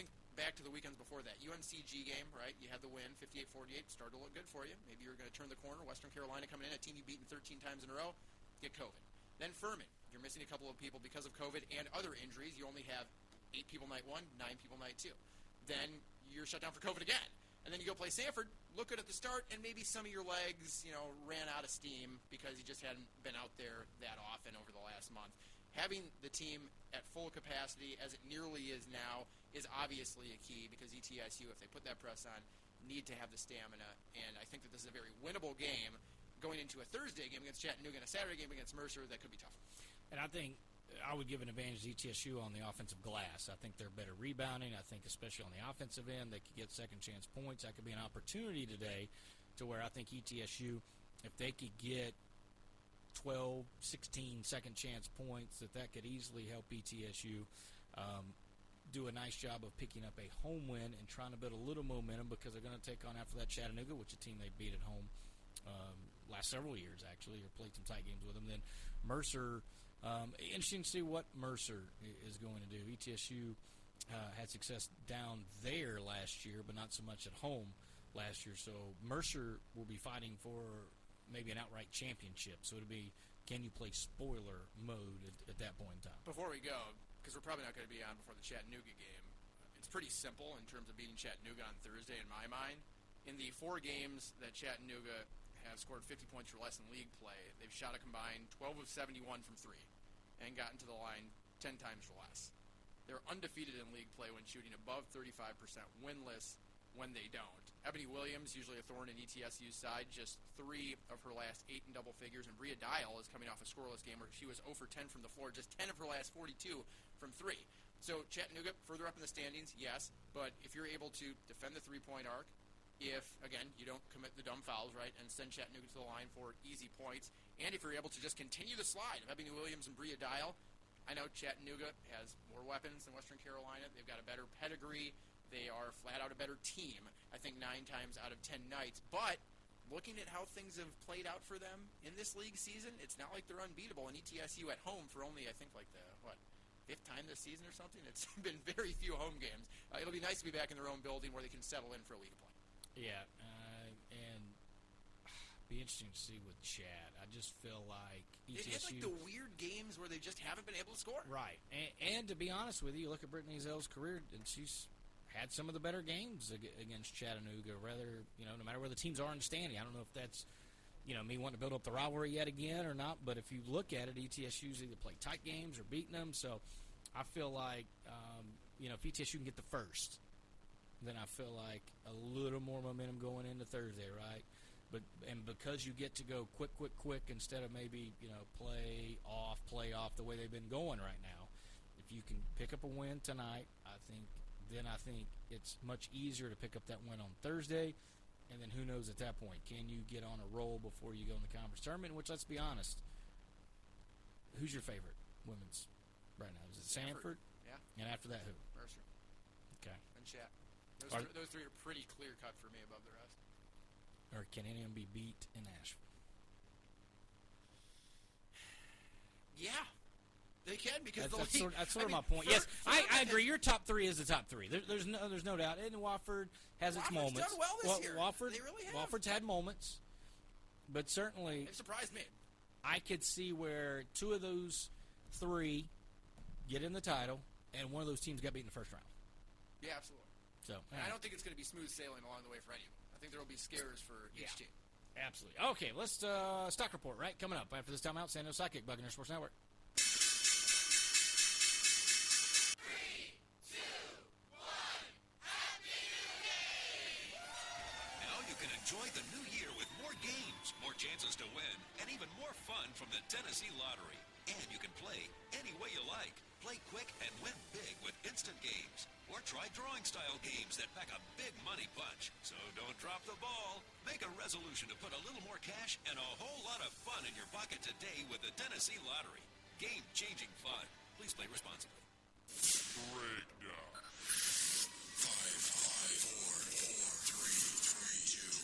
Think back to the weekends before that. UNCG game, right? You had the win, 58-48, started to look good for you. Maybe you're going to turn the corner. Western Carolina coming in, a team you've beaten 13 times in a row, get COVID. Then Furman, you're missing a couple of people because of COVID and other injuries. You only have eight people night one, nine people night two. Then you're shut down for COVID again. And then you go play Samford, look good at the start, and maybe some of your legs, you know, ran out of steam because you just hadn't been out there that often over the last month. Having the team at full capacity, as it nearly is now, is obviously a key because ETSU, if they put that press on, need to have the stamina. And I think that this is a very winnable game going into a Thursday game against Chattanooga and a Saturday game against Mercer that could be tough. And I think I would give an advantage to ETSU on the offensive glass. I think they're better rebounding. I think, especially on the offensive end, they could get second chance points. That could be an opportunity today to where I think ETSU, if they could get 12, 16 second chance points, that that could easily help ETSU um, do a nice job of picking up a home win and trying to build a little momentum because they're going to take on after that Chattanooga, which a team they beat at home um, last several years actually, or played some tight games with them. Then Mercer Um, interesting to see what Mercer is going to do. ETSU uh, had success down there last year, but not so much at home last year. So Mercer will be fighting for maybe an outright championship. So it'll be can you play spoiler mode at, at that point in time? Before we go, because we're probably not going to be on before the Chattanooga game, it's pretty simple in terms of beating Chattanooga on Thursday in my mind. In the four games that Chattanooga have scored 50 points or less in league play, they've shot a combined 12 of 71 from three and gotten to the line 10 times or less. They're undefeated in league play when shooting above 35%, winless when they don't. Ebony Williams, usually a thorn in ETSU's side, just three of her last eight in double figures. And Bria Dial is coming off a scoreless game where she was 0 for 10 from the floor, just 10 of her last 42 from three. So Chattanooga further up in the standings, yes, but if you're able to defend the three-point arc, if again you don't commit the dumb fouls, right, and send Chattanooga to the line for easy points, and if you're able to just continue the slide of Ebony Williams and Bria Dial, I know Chattanooga has more weapons than Western Carolina. They've got a better pedigree. They are flat out a better team. I think nine times out of ten nights. But looking at how things have played out for them in this league season, it's not like they're unbeatable. And ETSU at home for only I think like the what fifth time this season or something. It's been very few home games. Uh, it'll be nice to be back in their own building where they can settle in for a league play. Yeah, be interesting to see with Chat. I just feel like E They've had like ETSU. the weird games where they just haven't been able to score. Right, and, and to be honest with you, you look at Brittney Ezell's career, and she's had some of the better games against Chattanooga. Rather, you know, no matter where the teams are in standing, I don't know if that's you know me wanting to build up the rivalry yet again or not. But if you look at it, ETSU's either play tight games or beating them. So I feel like um, you know if ETSU can get the first, then I feel like a little more momentum going into Thursday, right? But and because you get to go quick, quick, quick instead of maybe you know play off, play off the way they've been going right now. If you can pick up a win tonight, I think then I think it's much easier to pick up that win on Thursday. And then who knows at that point? Can you get on a roll before you go in the conference tournament? Which, let's be honest, who's your favorite women's right now? Is it Samford? Yeah, And after that, who? Mercer Okay. and Chat. Those, th- those three are pretty clear cut for me above the rest. Or can anyone be beat in Nashville? Yeah, they can because That's, that's sort, that's sort of mean, my point. Fer- yes, I, I agree. Your top three is the top three. There, there's no, there's no doubt. And Wofford has its moments. done well this Wa- year. Wofford, They really have. Wofford's had moments, but certainly They've surprised me. I could see where two of those three get in the title, and one of those teams got beat in the first round. Yeah, absolutely. So I don't think it's going to be smooth sailing along the way for anyone. I think there will be scares for each Yeah. team. absolutely okay. Let's uh, stock report right coming up after this timeout. San Diego Sidekick, Buccaneer Sports Network. Now you can enjoy the new year with more games, more chances to win, and even more fun from the Tennessee Lottery. And you can play any way you like. Play quick and win big with instant games. Or try drawing style games that pack a big money punch. So don't drop the ball. Make a resolution to put a little more cash and a whole lot of fun in your pocket today with the Tennessee Lottery. Game changing fun. Please play responsibly. Breakdown. Five, five, four, four, three, three, two,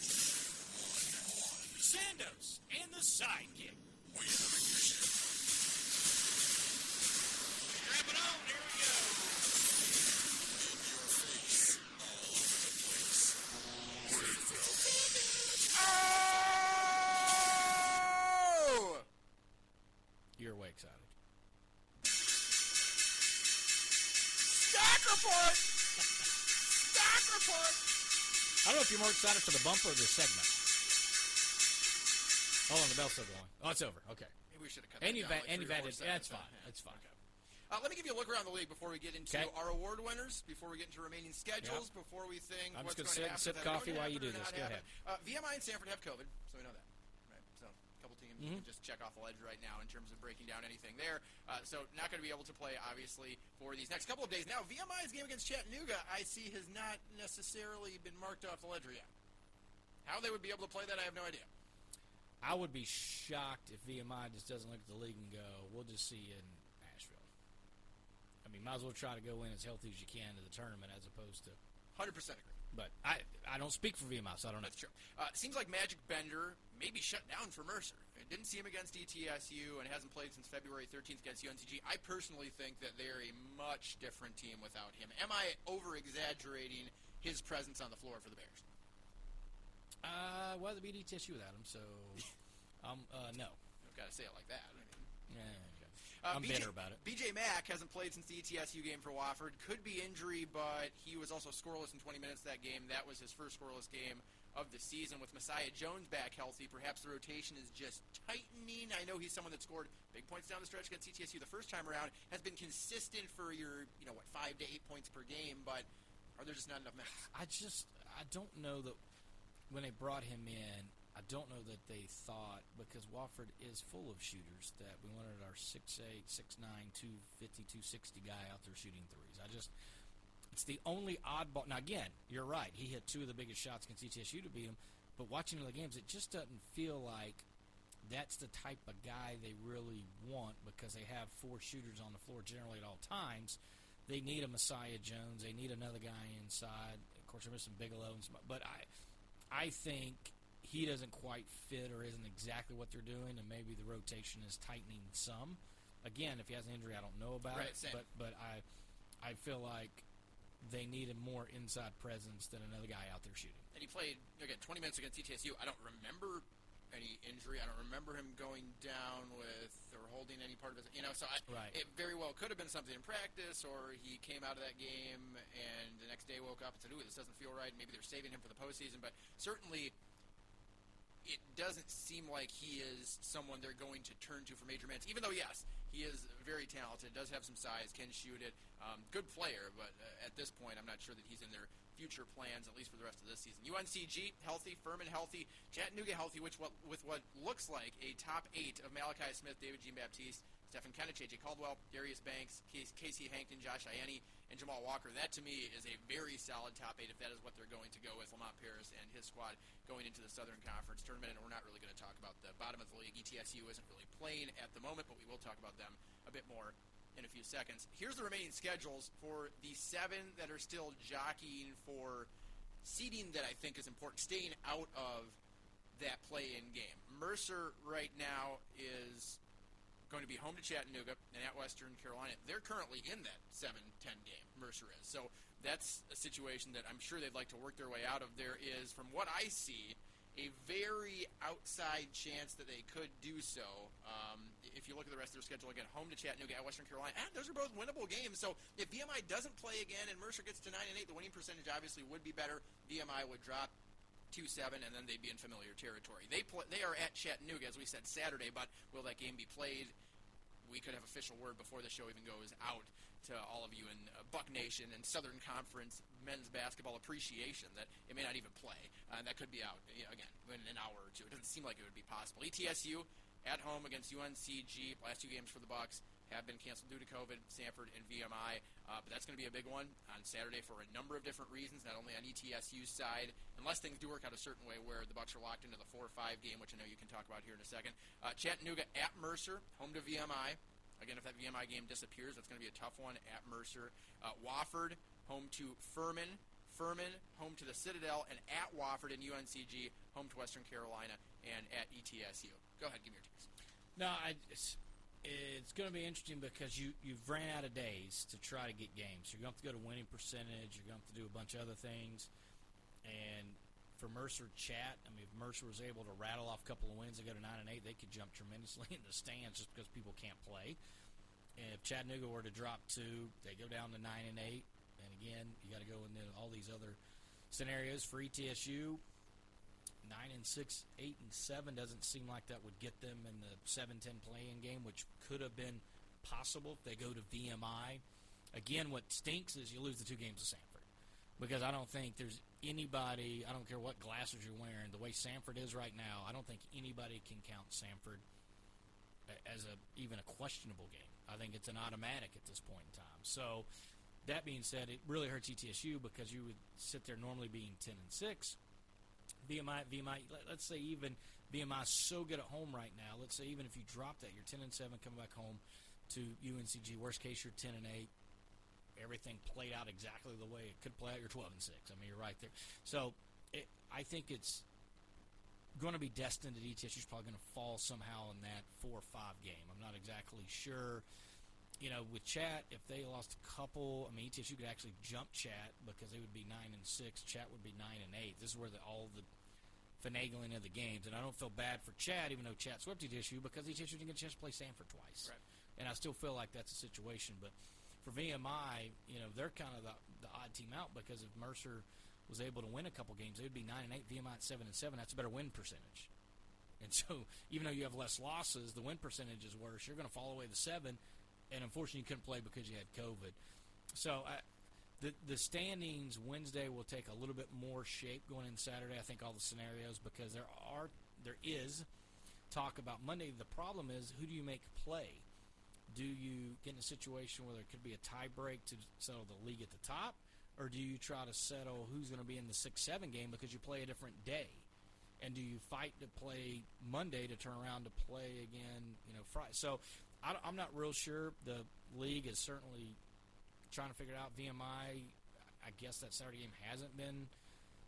one, one. Sandos and the sidekick. We have ignition. Oh! You're way excited. Stock report! Stock report! I don't know if you're more excited for the bumper or the segment. Hold on, the bell's still going. Oh, it's over. Okay. Maybe we should have cut And that you've down had, like and three you've or had four it. That's fine. That's fine. Uh, let me give you a look around the league before we get into our award winners, before we get into remaining schedules, before we think I'm what's just going to sit happen. and sip coffee while you do this. Go happen. Uh, VMI and Samford have COVID, so we know that. Right? So a couple teams Mm-hmm. you can just check off the ledge right now in terms of breaking down anything there. Uh, so not going to be able to play, obviously, for these next couple of days. Now, VMI's game against Chattanooga, I see, has not necessarily been marked off the ledger yet. How they would be able to play that, I have no idea. I would be shocked if VMI just doesn't look at the league and go, "We'll just see you in Nashville." I mean, might as well try to go in as healthy as you can to the tournament, as opposed to Hundred percent agree. But I I don't speak for VMI, so I don't know. That's true. Uh, seems like Maciej Bender may be shut down for Mercer. I didn't see him against ETSU and hasn't played since February 13th against UNCG. I personally think that they're a much different team without him. Am I over exaggerating his presence on the floor for the Bears? Uh, well, they beat ETSU without him, so um, uh, no. I've got to say it like that. I mean, Yeah. Uh, I'm BJ, bitter about it. BJ Mack hasn't played since the ETSU game for Wofford. Could be injury, but he was also scoreless in 20 minutes that game. That was his first scoreless game of the season. With Messiah Jones back healthy, perhaps the rotation is just tightening. I know he's someone that scored big points down the stretch against ETSU the first time around. Has been consistent for your, you know, what five to eight points per game, but are there just not enough minutes? I just I don't know that when they brought him in, I don't know that they thought because Wofford is full of shooters that we wanted our 6'8", 6'9", 250, 260 guy out there shooting threes. I just it's the only oddball. Now again, you're right. He hit two of the biggest shots against ETSU to beat him, but watching the games, it just doesn't feel like that's the type of guy they really want because they have four shooters on the floor generally at all times. They need a Messiah Jones. They need another guy inside. Of course, they're missing Bigelow, and some, but I, I think he doesn't quite fit or isn't exactly what they're doing, and maybe the rotation is tightening some. Again, if he has an injury, I don't know about Right, it, same. but but I, I feel like they need a more inside presence than another guy out there shooting. And he played again 20 minutes against ETSU. I don't remember any injury. I don't remember him going down with or holding any part of his. You know, so I, Right. it very well could have been something in practice, or he came out of that game and the next day woke up and said, "Ooh, this doesn't feel right." Maybe they're saving him for the postseason, but certainly. It doesn't seem like he is someone they're going to turn to for major minutes. Even though, yes, he is very talented, does have some size, can shoot it, um, good player. But uh, at this point, I'm not sure that he's in their future plans, at least for the rest of this season. UNCG healthy, Furman healthy, Chattanooga healthy, which what, with what looks like a top eight of Malachi Smith, David Jean Baptiste, Stefan Kenic, A.J. Caldwell, Darius Banks, KC Hankton, Josh Ianni, and Jamal Walker. That to me is a very solid top eight if that is what they're going to go with. Lamont Paris and his squad going into the Southern Conference tournament, and we're not really going to talk about the bottom of the league. ETSU isn't really playing at the moment, but we will talk about them a bit more in a few seconds. Here's the remaining schedules for the seven that are still jockeying for seeding that I think is important, staying out of that play-in game. Mercer right now is going to be home to Chattanooga and at Western Carolina. They're currently in that 7-10 game, Mercer is. So that's a situation that I'm sure they'd like to work their way out of. There is, from what I see, a very outside chance that they could do so. Um, if you look at the rest of their schedule, again, home to Chattanooga, at Western Carolina, and those are both winnable games. So if VMI doesn't play again and Mercer gets to 9 and 8, the winning percentage obviously would be better. VMI would drop two seven, and then they'd be in familiar territory. They play, they are at Chattanooga, as we said Saturday, but will that game be played? We could have official word before the show even goes out to all of you in uh, Buck Nation and Southern Conference men's basketball appreciation that it may not even play. Uh, that could be out you know, again in an hour or two. It doesn't seem like it would be possible. ETSU at home against UNCG. Last two games for the Bucks have been canceled due to COVID. Samford and VMI, uh, but that's going to be a big one on Saturday for a number of different reasons. Not only on ETSU's side, unless things do work out a certain way where the Bucks are locked into the four or five game, which I know you can talk about here in a second. Uh, Chattanooga at Mercer, home to VMI. Again, if that VMI game disappears, that's going to be a tough one at Mercer. Uh, Wofford, home to Furman. Furman, home to the Citadel, and at Wofford and UNCG, home to Western Carolina, and at ETSU. Go ahead, give me your takes. No, I, it's going to be interesting because you you've ran out of days to try to get games. You're going to have to go to winning percentage. You're going to have to do a bunch of other things. And for Mercer chat, I mean, if Mercer was able to rattle off a couple of wins and go to nine and eight, they could jump tremendously in the stands just because people can't play. And if Chattanooga were to drop two, they go down to nine and eight. And again, you got to go into all these other scenarios for ETSU nine and six, eight and seven doesn't seem like that would get them in the seven ten playing game, which could have been possible if they go to VMI. Again, what stinks is you lose the two games to Samford because I don't think there's anybody. I don't care what glasses you're wearing. The way Samford is right now, I don't think anybody can count Samford as a even a questionable game. I think it's an automatic at this point in time. So. That being said, it really hurts ETSU because you would sit there normally being ten and six, VMI, VMI, let, let's say even VMI is so good at home right now. Let's say even if you drop that, you're 10 and 7, coming back home to UNCG. Worst case, you're 10 and 8. everything played out exactly the way it could play out, you're 12 and six. I mean, you're right there. So it, I think it's going to be destined that ETSU's probably going to fall somehow in that four or five game. I'm not exactly sure. You know, with Chat, if they lost a couple, I mean, ETSU could actually jump Chat because they would be nine and six. Chat would be nine and eight. This is where the, all the finagling of the games, and I don't feel bad for Chat, even though Chat swept ETSU because ETSU didn't get a chance to play Samford twice, Right. and I still feel like that's a situation. But for VMI, you know, they're kind of the, the odd team out because if Mercer was able to win a couple games, they would be nine and eight. VMI at seven and seven. That's a better win percentage. And so, even though you have less losses, the win percentage is worse. You're going to fall away the seven, and unfortunately, you couldn't play because you had COVID. So, I, the the standings Wednesday will take a little bit more shape going in Saturday. I think all the scenarios because there are there is talk about Monday. The problem is who do you make play? Do you get in a situation where there could be a tie break to settle the league at the top, or do you try to settle who's going to be in the six seven game because you play a different day? And do you fight to play Monday to turn around to play again, you know, Friday? So I, am not real sure. The league is certainly trying to figure it out. VMI, I guess that Saturday game hasn't been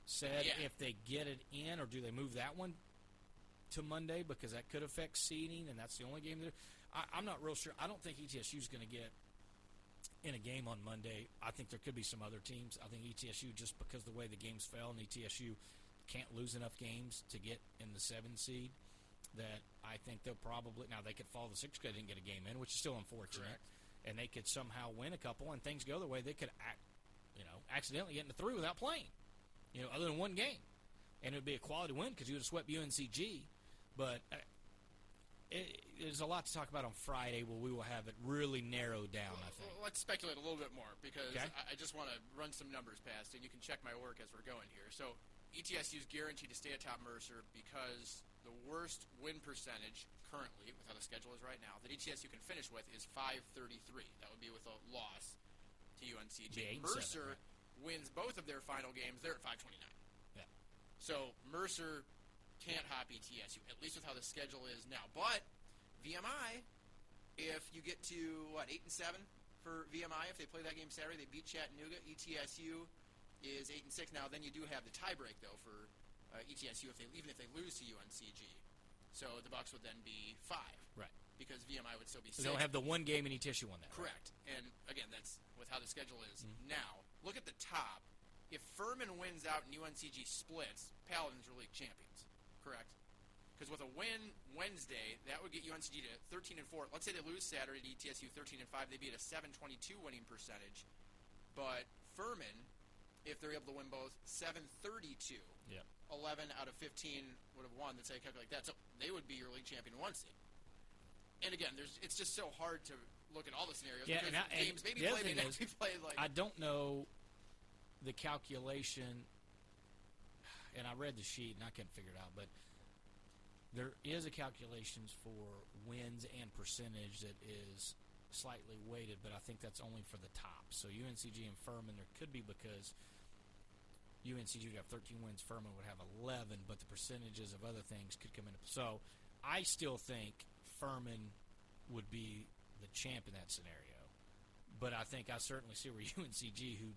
said. Yeah. If they get it in, or do they move that one to Monday because that could affect seeding, and that's the only game that I, I'm not real sure. I don't think ETSU is going to get in a game on Monday. I think there could be some other teams. I think ETSU just because the way the games fell, and ETSU can't lose enough games to get in the seven seed. That I think they'll probably now they could fall the six because they didn't get a game in, which is still unfortunate. And they could somehow win a couple, and things go their way. They could, act, you know, accidentally get into three without playing, you know, other than one game, and it would be a quality win because you would have swept UNCG. But uh, it, there's a lot to talk about on Friday, where we will have it really narrowed down. I think. Well, let's speculate a little bit more because Okay. I, I just want to run some numbers past, and you can check my work as we're going here. So ETSU is guaranteed to stay atop Mercer because the worst win percentage currently, with how the schedule is right now, that ETSU can finish with is 533. That would be with a loss to UNCG. Be eight and seven, Mercer right. wins both of their final games. They're at 529. Yeah. So Mercer can't hop ETSU, at least with how the schedule is now. But VMI, if you get to what eight and seven for VMI, if they play that game Saturday, they beat Chattanooga. ETSU is eight and six now. Then you do have the tiebreak though for uh, ETSU if they even if they lose to UNCG. So the Bucks would then be five Right. because VMI would still be So they'll have the one game in ETSU on that. right? Correct. And again, that's with how the schedule is Mm-hmm. now. Look at the top. If Furman wins out and UNCG splits, Paladins are league champions. Correct. Because with a win Wednesday, that would get UNCG to 13 and 4. Let's say they lose Saturday to ETSU 13 and 5, they'd be at a 722 winning percentage. But Furman, if they're able to win both, 732. Yeah. 11 out of 15 would have won. That's how you calculate that. So they would be your league champion one seed. And again, there's it's just so hard to look at all the scenarios Yeah, and I- and games maybe other thing is, played like I don't know the calculation, and I read the sheet and I couldn't figure it out, but there is a calculations for wins and percentage that is slightly weighted, but I think that's only for the top. So UNCG and Furman, there could be because UNCG would have 13 wins, Furman would have 11, but the percentages of other things could come into. play. So I still think Furman would be the champ in that scenario. But I think I certainly see where UNCG, who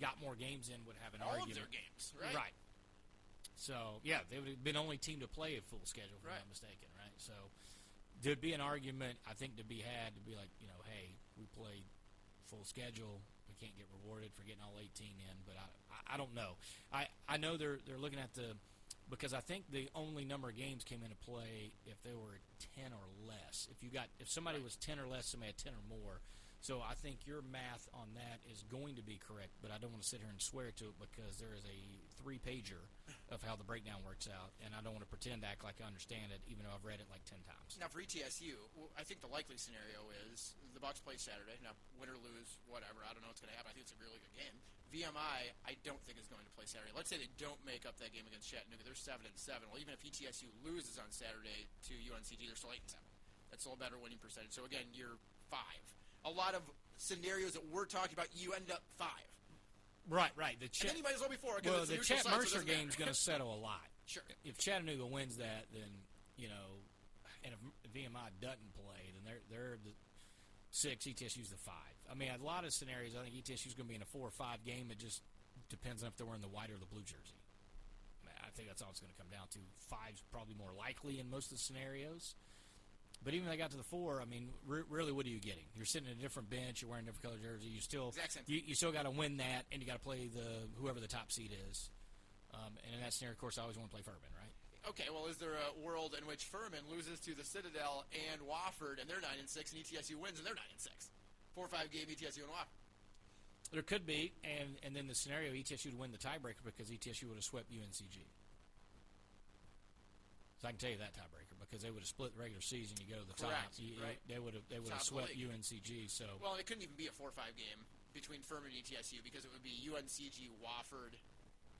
got more games in, would have an all of argument. their games, right? Right. So yeah, they would have been only team to play a full schedule, if I'm not mistaken, right? So there'd be an argument I think to be had to be like, you know, hey, we played full schedule, we can't get rewarded for getting all 18 in, but I, I, I don't know. I, I know they're they're looking at the because I think the only number of games came into play if they were 10 or less. If you got if somebody was 10 or less, somebody had 10 or more. So I think your math on that is going to be correct, but I don't want to sit here and swear to it because there is a three pager of how the breakdown works out, and I don't want to pretend to act like I understand it, even though I've read it like 10 times. Now for ETSU, well, I think the likely scenario is the Bucks play Saturday. Now win or lose, whatever. I don't know what's going to happen. I think it's a really good game. VMI, I don't think is going to play Saturday. Let's say they don't make up that game against Chattanooga. They're seven and seven. Well, even if ETSU loses on Saturday to UNCG, they're still eight and seven. That's a little better winning percentage. So again, you're five. A lot of scenarios that we're talking about, you end up five. Right, right. The And Chat, then you might as well be four. well, the Chat site, so Mercer game's going to settle a lot. Sure. If Chattanooga wins that, then you know, and if VMI doesn't play, then they're they're the six, ETSU's the five. I mean, a lot of scenarios, I think ETSU's going to be in a four or five game. It just depends on if they're wearing the white or the blue jersey. I, mean, I think that's all it's going to come down to. Five's probably more likely in most of the scenarios. But even if they got to the four, I mean, re- really, what are you getting? You're sitting in a different bench. You're wearing a different color jersey. You still, you, you still got to win that, and you got to play the whoever the top seed is. Um, and in that scenario, of course, I always want to play Furman, right? Okay, well, is there a world in which Furman loses to the Citadel and Wofford, and they're nine and six, and ETSU wins, and they're nine and six? Four or five game ETSU and Wofford. There could be, and and then the scenario ETSU would win the tiebreaker because ETSU would have swept UNCG. So I can tell you that tiebreaker because they would have split the regular season. You go to the Correct, top, you- right. They would have they would Top have swept league. UNCG. So Well, it couldn't even be a four or five game between Furman and ETSU because it would be UNCG, Wofford,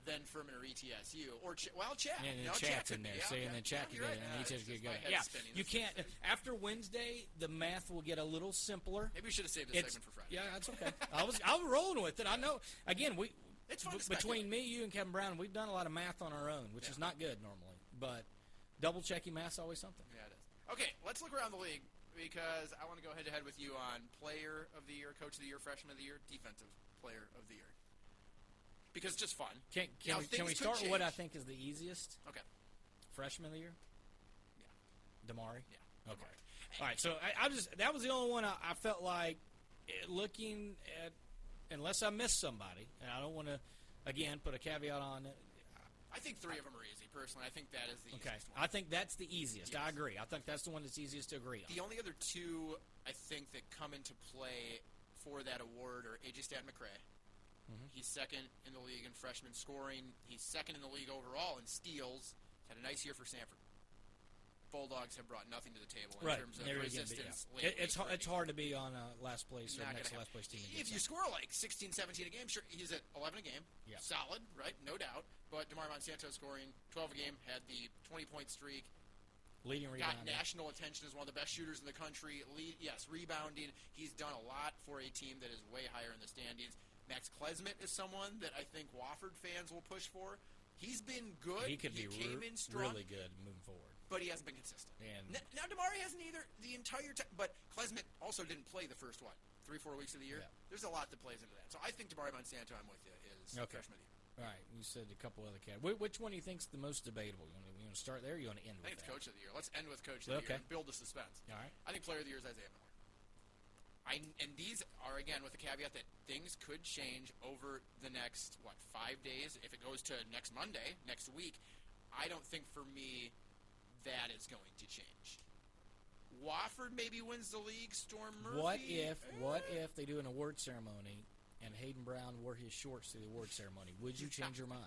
then Furman or ETSU, or Ch- well, Chat. and then no, chat's could in there. yeah, See, okay. and then chat Yeah, could you're go right. Yeah, and it's ETSU could go my there. head's Yeah, you can't. After Wednesday, the math will get a little simpler. Maybe we should have saved this It's, segment for Friday. yeah, that's okay. I was I was rolling with it. I know. Again, we It's fun to b- between me, you, and Kevin Brown, we've done a lot of math on our own, which Yeah. is not good normally. But double checking math's always something. Yeah, it is. Okay, let's look around the league because I want to go head to head with you on Player of the Year, Coach of the Year, Freshman of the Year, Defensive Player of the Year. Because it's just fun. Can, can, Now, we, can we start with what I think is the easiest Okay. freshman of the year? Yeah. Damari. Yeah. Okay. All right. So I, I just that was the only one I, I felt like eh, looking at, unless I missed somebody, and I don't want to again put a caveat on it. I think three of them are easy. Personally, I think that is the Okay. easiest one. I think that's the easiest. I agree. I think that's the one that's easiest to agree on. The only other two I think that come into play for that award are AJ Staton-McCray. Mm-hmm. He's second in the league in freshman scoring. He's second in the league overall in steals. Had a nice year for Samford. Bulldogs have brought nothing to the table in right. terms of There you go, but resistance. yeah. It, it's it's hard to be on a last place or next to last place team. If you score like 16, 17 a game, sure, he's at 11 a game. Yeah. Solid, right? No doubt. But Damari Monsanto scoring 12 a game, had the 20 point streak, leading got national attention as one of the best shooters in the country. Lead, yes, rebounding. He's done a lot for a team that is way higher in the standings. Max Klesmit is someone that I think Wofford fans will push for. He's been good. He could be came re- in strong, really good moving forward. But he hasn't been consistent. And- N- now Damari hasn't either the entire time. But Klesmit also didn't play the first what three, four weeks of the year. Yeah. There's a lot that plays into that. So I think Damari Monsanto, I'm with you, is Okay. freshman of the year. All right, you said a couple other cat. Which one do you think's the most debatable? You want to, you want to start there? or You want to end with? I think it's coach of the year. Let's end with coach of the Okay. year and build the suspense. All right. I think player of the year is Isaiah Miller. I, and these are again with the caveat that things could change over the next what five days. If it goes to next Monday, next week, I don't think for me that is going to change. Wofford maybe wins the league. Storm Murphy. What if eh, what if they do an award ceremony and Hayden Brown wore his shorts to the award ceremony? Would you change your mind?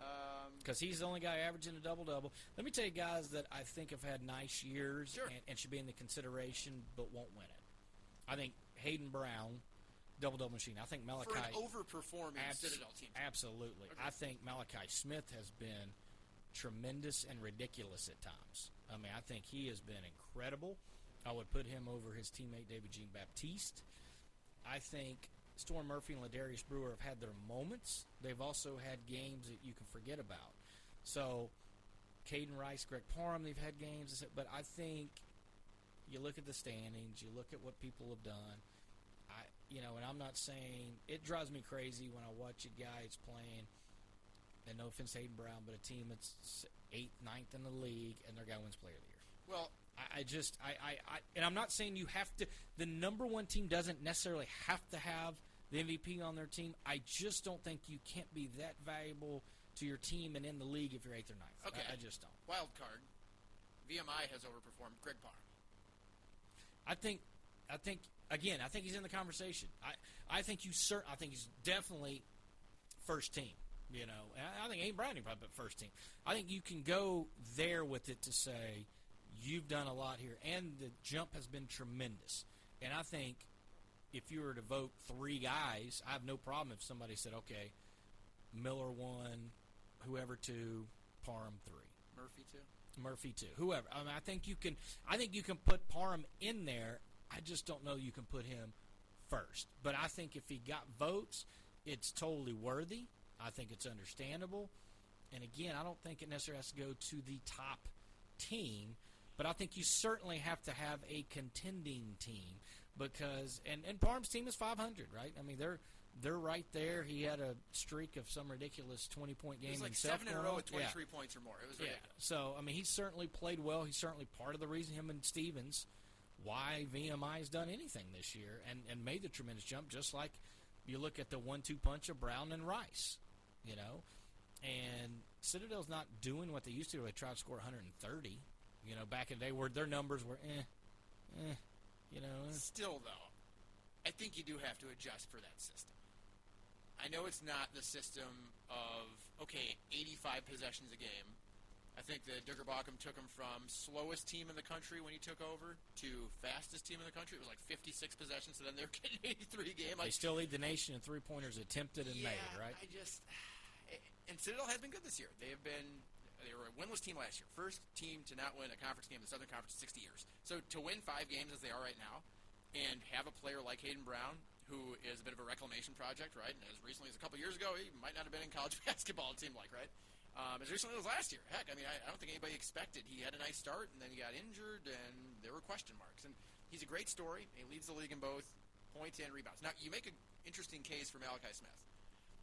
Um, Because he's the only guy averaging a double double. Let me tell you guys that I think have had nice years Sure. and, and should be in the consideration, but won't win it. I think Hayden Brown, double double machine. I think Malachi for an overperforming Abs- Citadel team. Absolutely. Okay. I think Malachi Smith has been tremendous and ridiculous at times. I mean, I think he has been incredible. I would put him over his teammate David Jean Baptiste. I think Storm Murphy and Ledarrius Brewer have had their moments. They've also had games that you can forget about. So, Kaden Rice, Greg Parham, they've had games. But I think you look at the standings, you look at what people have done. I, you know, and I'm not saying it drives me crazy when I watch a guy that's playing. And no offense to Hayden Brown, but a team that's eighth, ninth in the league, and their guy wins Player of the Year. Well, I, I just, I, I, I, and I'm not saying you have to. The number one team doesn't necessarily have to have the MVP on their team. I just don't think you can't be that valuable to your team and in the league if you're eighth or ninth. Okay. I, just don't. wild card. VMI has overperformed Greg Parr. I think, I think again, I think he's in the conversation. I, I think you cert. I think he's definitely first team. You know, I, I think Hayden Brown probably put first team. I think you can go there with it to say you've done a lot here, and the jump has been tremendous. And I think if you were to vote three guys, I have no problem if somebody said, okay, Miller one, whoever two, Parham three. Murphy two. Murphy too. Whoever. I mean, I think you can. I think you can put Parham in there. I just don't know you can put him first. But I think if he got votes, it's totally worthy. I think it's understandable. And again, I don't think it necessarily has to go to the top team. but I think you certainly have to have a contending team because and and Parham's team is 500, right? I mean they're they're right there. He had a streak of some ridiculous 20 point game It was like seven in a row with Yeah. 23 points or more. It was Yeah. So I mean, he certainly played well. He's certainly part of the reason him and Stephens why VMI has done anything this year and and made the tremendous jump. Just like you look at the one-two punch of Brown and Rice, you know, and Citadel's not doing what they used to. They tried to score 130. You know, back in the day where their numbers were eh, eh, you know. eh. Still, though, I think you do have to adjust for that system. I know it's not the system of okay, 85 possessions a game. I think that Duggar Baucom took him from slowest team in the country when he took over to fastest team in the country. It was like 56 possessions, so then they're getting 83 a game. They still lead the nation in three pointers attempted and yeah, made, right? I just and Citadel has been good this year. They have been they were a winless team last year. First team to not win a conference game in the Southern Conference in 60 years. So to win five games as they are right now, and have a player like Hayden Brown, who is a bit of a reclamation project, right? And as recently as a couple years ago, he might not have been in college basketball. It seemed like, right? Um, as recently as last year. Heck, I mean, I, I don't think anybody expected. He had a nice start, and then he got injured, and there were question marks. And he's a great story. He leads the league in both points and rebounds. Now, you make an interesting case for Malachi Smith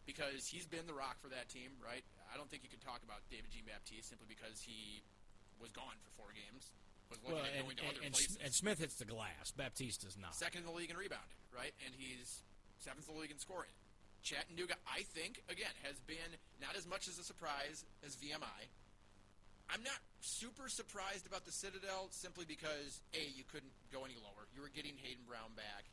because he's been the rock for that team, right? I don't think you could talk about David Jean Baptiste simply because he was gone for four games. Was looking Well, at and, going to and, other and, places. And Smith hits the glass. Baptiste does not. Second in the league in rebounding, right? And he's seventh in the league in scoring. Chattanooga, I think, again, has been not as much as a surprise as VMI. I'm not super surprised about the Citadel simply because A, you couldn't go any lower. You were getting Hayden Brown back,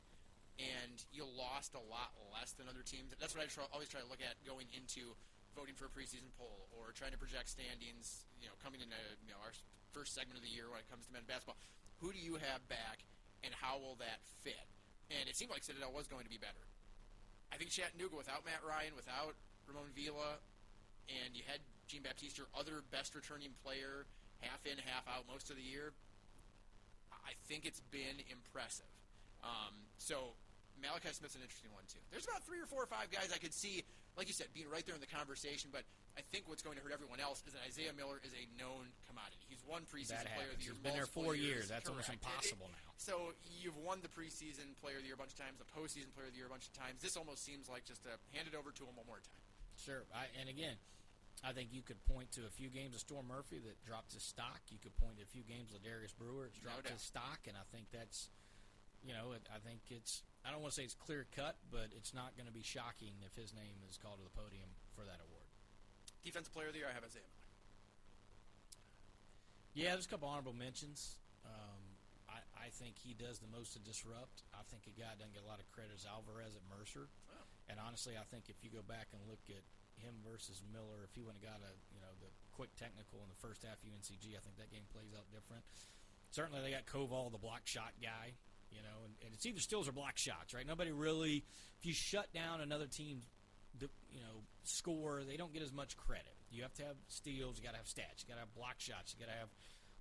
and you lost a lot less than other teams. That's what I try, always try to look at going into voting for a preseason poll or trying to project standings. You know, coming into you know our first segment of the year when it comes to men's basketball. Who do you have back, and how will that fit? And it seemed like Citadel was going to be better. I think Chattanooga, without Matt Ryan, without Ramon Vila, and you had Jean Baptiste, your other best returning player, half in, half out most of the year, I think it's been impressive. Um, so Malachi Smith's an interesting one too. There's about three or four or five guys I could see, like you said, being right there in the conversation. But I think what's going to hurt everyone else is that Isaiah Miller is a known commodity. He's won preseason player of the year. He's been there four years. That's almost impossible It- now. So you've won the preseason player of the year a bunch of times, the postseason player of the year a bunch of times. This almost seems like just a hand it over to him one more time. Sure. I, and again, I think you could point to a few games of Storm Murphy that dropped his stock. You could point to a few games of Darius Brewer that's dropped doubt. his stock, and I think that's, you know, it, I think it's. I don't want to say it's clear cut, but it's not going to be shocking if his name is called to the podium for that award. Defensive player of the year, I have Isaiah Miller. Yeah, there's a couple honorable mentions. Um, I, I think he does the most to disrupt. I think a guy doesn't get a lot of credit is Alvarez at Mercer. And honestly, I think if you go back and look at him versus Miller, if he would have got a you know the quick technical in the first half UNCG, I think that game plays out different. Certainly, they got Koval, the block shot guy. You know, and, and it's either steals or block shots, right? Nobody really. If you shut down another team's, you know, score, they don't get as much credit. You have to have steals. You got to have stats. You got to have block shots. You got to have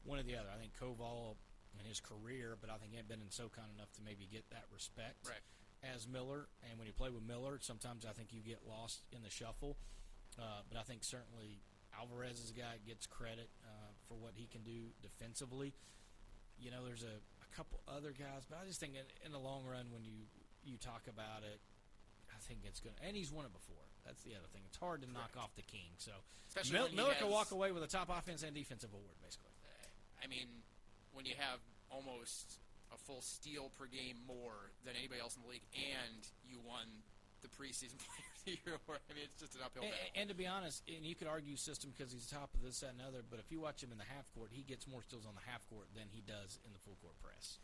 one or the other. I think Koval in his career, but I think he ain't been in SoCon enough to maybe get that respect Right. as Miller. And when you play with Miller, sometimes I think you get lost in the shuffle. Uh, but I think certainly Alvarez is a guy gets credit uh, for what he can do defensively. You know, there's a couple other guys, but I just think in, in the long run, when you you talk about it, I think it's going to. And he's won it before. That's the other thing. It's hard to knock off the king. So Especially Mil- Miller can walk away with a top offense and defensive award, basically. Uh, I mean, when you have almost a full steal per game more than anybody else in the league, and you won the preseason player of the year I mean, it's just an uphill And, battle. and to be honest, and you could argue system because he's top of this, that, and other. But if you watch him in the half court, he gets more steals on the half court than he does in the full court press.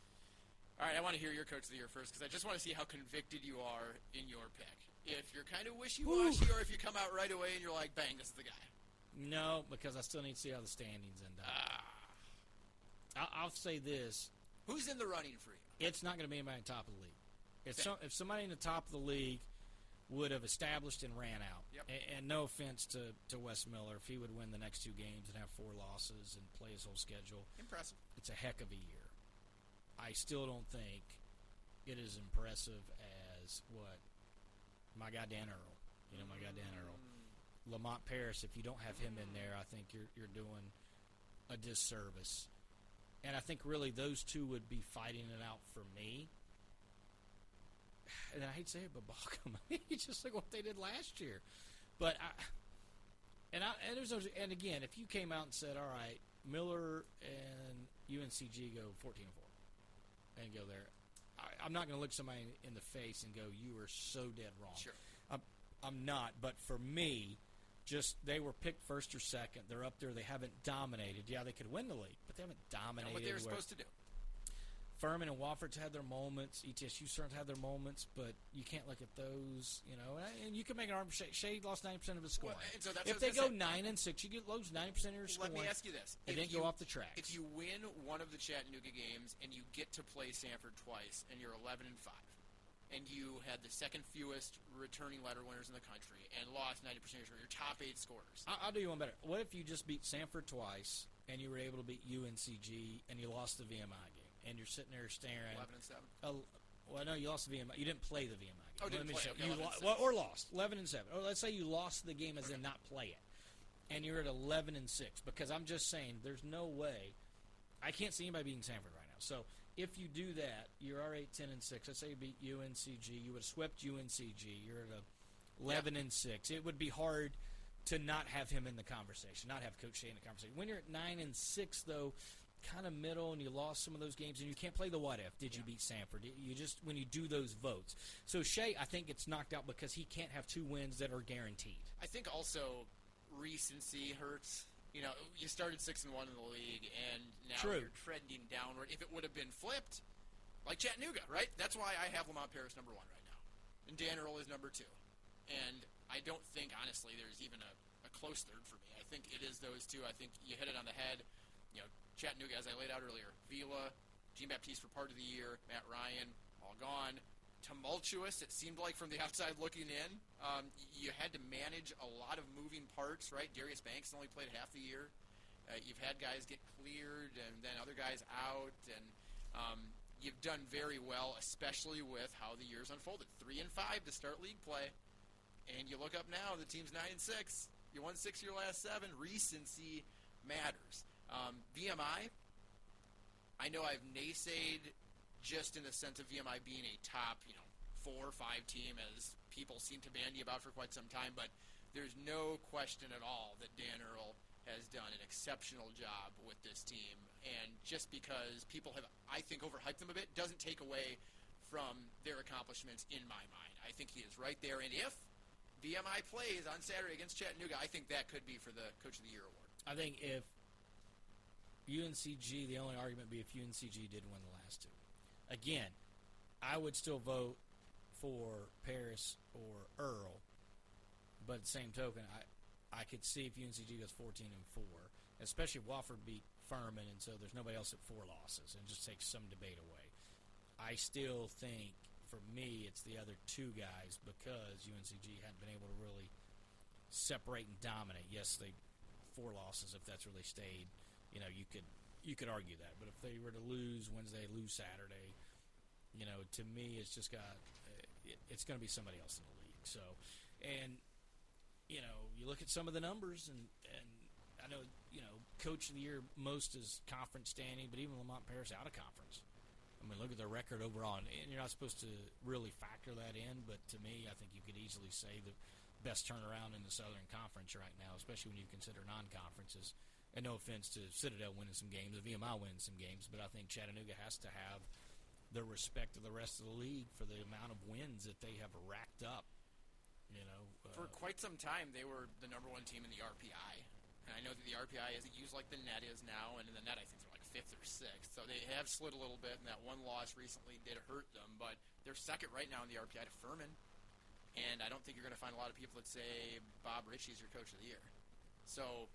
All right, I want to hear your coach of the year first because I just want to see how convicted you are in your pick. If you're kind of wishy-washy, or if you come out right away and you're like, "Bang, this is the guy." No, because I still need to see how the standings end up. Ah, I'll, I'll say this: who's in the running for you? it's not going to be anybody top of the league. If some, if somebody in the top of the league would have established and ran out, Yep. and, and no offense to to Wes Miller, if he would win the next two games and have four losses and play his whole schedule, Impressive. it's a heck of a year. I still don't think it is impressive as what my guy Dan Earl. You know, my guy Dan Earl. Mm. Lamont Paris, if you don't have him in mm. there, I think you're you're doing a disservice and I think really those two would be fighting it out for me. And I hate to say it, but Baucom, it's just like what they did last year. But I, and I, and there's no, and again, if you came out and said, "All right, Miller and UNCG go 14 and four, and go there," I, I'm not going to look somebody in the face and go, "You are so dead wrong." Sure. I'm, I'm not. But for me, just they were picked first or second. They're up there. They haven't dominated. Yeah, they could win the league, but they haven't dominated. what they were supposed to do. Furman and Wofford's had their moments. ETSU certainly had their moments, but you can't look at those. You know, and, and you can make an argument. Shay, Shay lost ninety percent of his scoring. Well, so if they go say. nine and six, you get lose ninety percent of your score. Let me ask you this: If then go off the track. If you win one of the Chattanooga games and you get to play Samford twice, and you're 11 and five, and you had the second fewest returning letter winners in the country, and lost 90 percent of your top eight scorers, I- I'll do you one better. What if you just beat Samford twice and you were able to beat UNCG and you lost the VMI and you're sitting there staring? 11 and seven. Oh, well, no, you lost the VMI. You didn't play the VMI game. Oh, didn't Let me play. show- Okay, you 11 lo- well, or lost eleven and seven. Or let's say you lost the game as in not play it, and you're at eleven and six. Because I'm just saying, there's no way. I can't see anybody beating Samford right now. So if you do that, you're already ten and six. Let's say you beat UNCG. You would have swept UNCG. You're at a eleven and six. It would be hard to not have him in the conversation, not have Coach Shay in the conversation. When you're at nine and six, though, kind of middle, and you lost some of those games, and you can't play the what if. Did you beat Samford? You just when you do those votes. So Shay, I think, gets knocked out because he can't have two wins that are guaranteed. I think also recency hurts. You know, you started six and one in the league, and now True. you're trending downward. If it would have been flipped, like Chattanooga, right? That's why I have Lamont Paris number one right now, and Dan Earl is number two. And I don't think, honestly, there's even a, a close third for me. I think it is those two. I think you hit it on the head. You know, Chattanooga, as I laid out earlier, Vila, Jean Baptiste for part of the year, Matt Ryan, all gone. Tumultuous, it seemed like from the outside looking in. Um, you had to manage a lot of moving parts, right? Darius Banks only played half the year. Uh, you've had guys get cleared and then other guys out, and um, you've done very well, especially with how the years unfolded. Three and five to start league play, and you look up now, the team's nine and six. You won six your last seven. Recency matters. Um, VMI, I know I've naysayed just in the sense of VMI being a top, you know, four or five team, as people seem to bandy about for quite some time. But there's no question at all that Dan Earl has done an exceptional job with this team. And just because people have, I think, overhyped them a bit, doesn't take away from their accomplishments in my mind. I think he is right there. And if VMI plays on Saturday against Chattanooga, I think that could be for the Coach of the Year award. I think if UNCG, the only argument would be if UNCG did win the last two. Again, I would still vote for Paris or Earl, but at the same token, I I could see if UNCG goes 14 and four, especially if Wofford beat Furman, and so there's nobody else at four losses, and just takes some debate away. I still think for me it's the other two guys because UNCG hadn't been able to really separate and dominate. Yes, they four losses if that's they stayed. You know, you could you could argue that, but if they were to lose Wednesday, lose Saturday, you know, to me it's just got it, it's going to be somebody else in the league. So, and you know, you look at some of the numbers, and and I know you know, coach of the year most is conference standing, but even Lamont Paris out of conference. I mean, look at their record overall, and, and you're not supposed to really factor that in. But to me, I think you could easily say the best turnaround in the Southern Conference right now, especially when you consider non-conferences. And no offense to Citadel winning some games, the VMI winning some games, but I think Chattanooga has to have the respect of the rest of the league for the amount of wins that they have racked up. You know, uh, For quite some time, they were the number one team in the RPI. And I know that the RPI isn't used like the net is now, and in the net, I think they're like fifth or sixth. So they have slid a little bit, and that one loss recently did hurt them. But they're second right now in the RPI to Furman. And I don't think you're going to find a lot of people that say Bob Richey's your coach of the year. So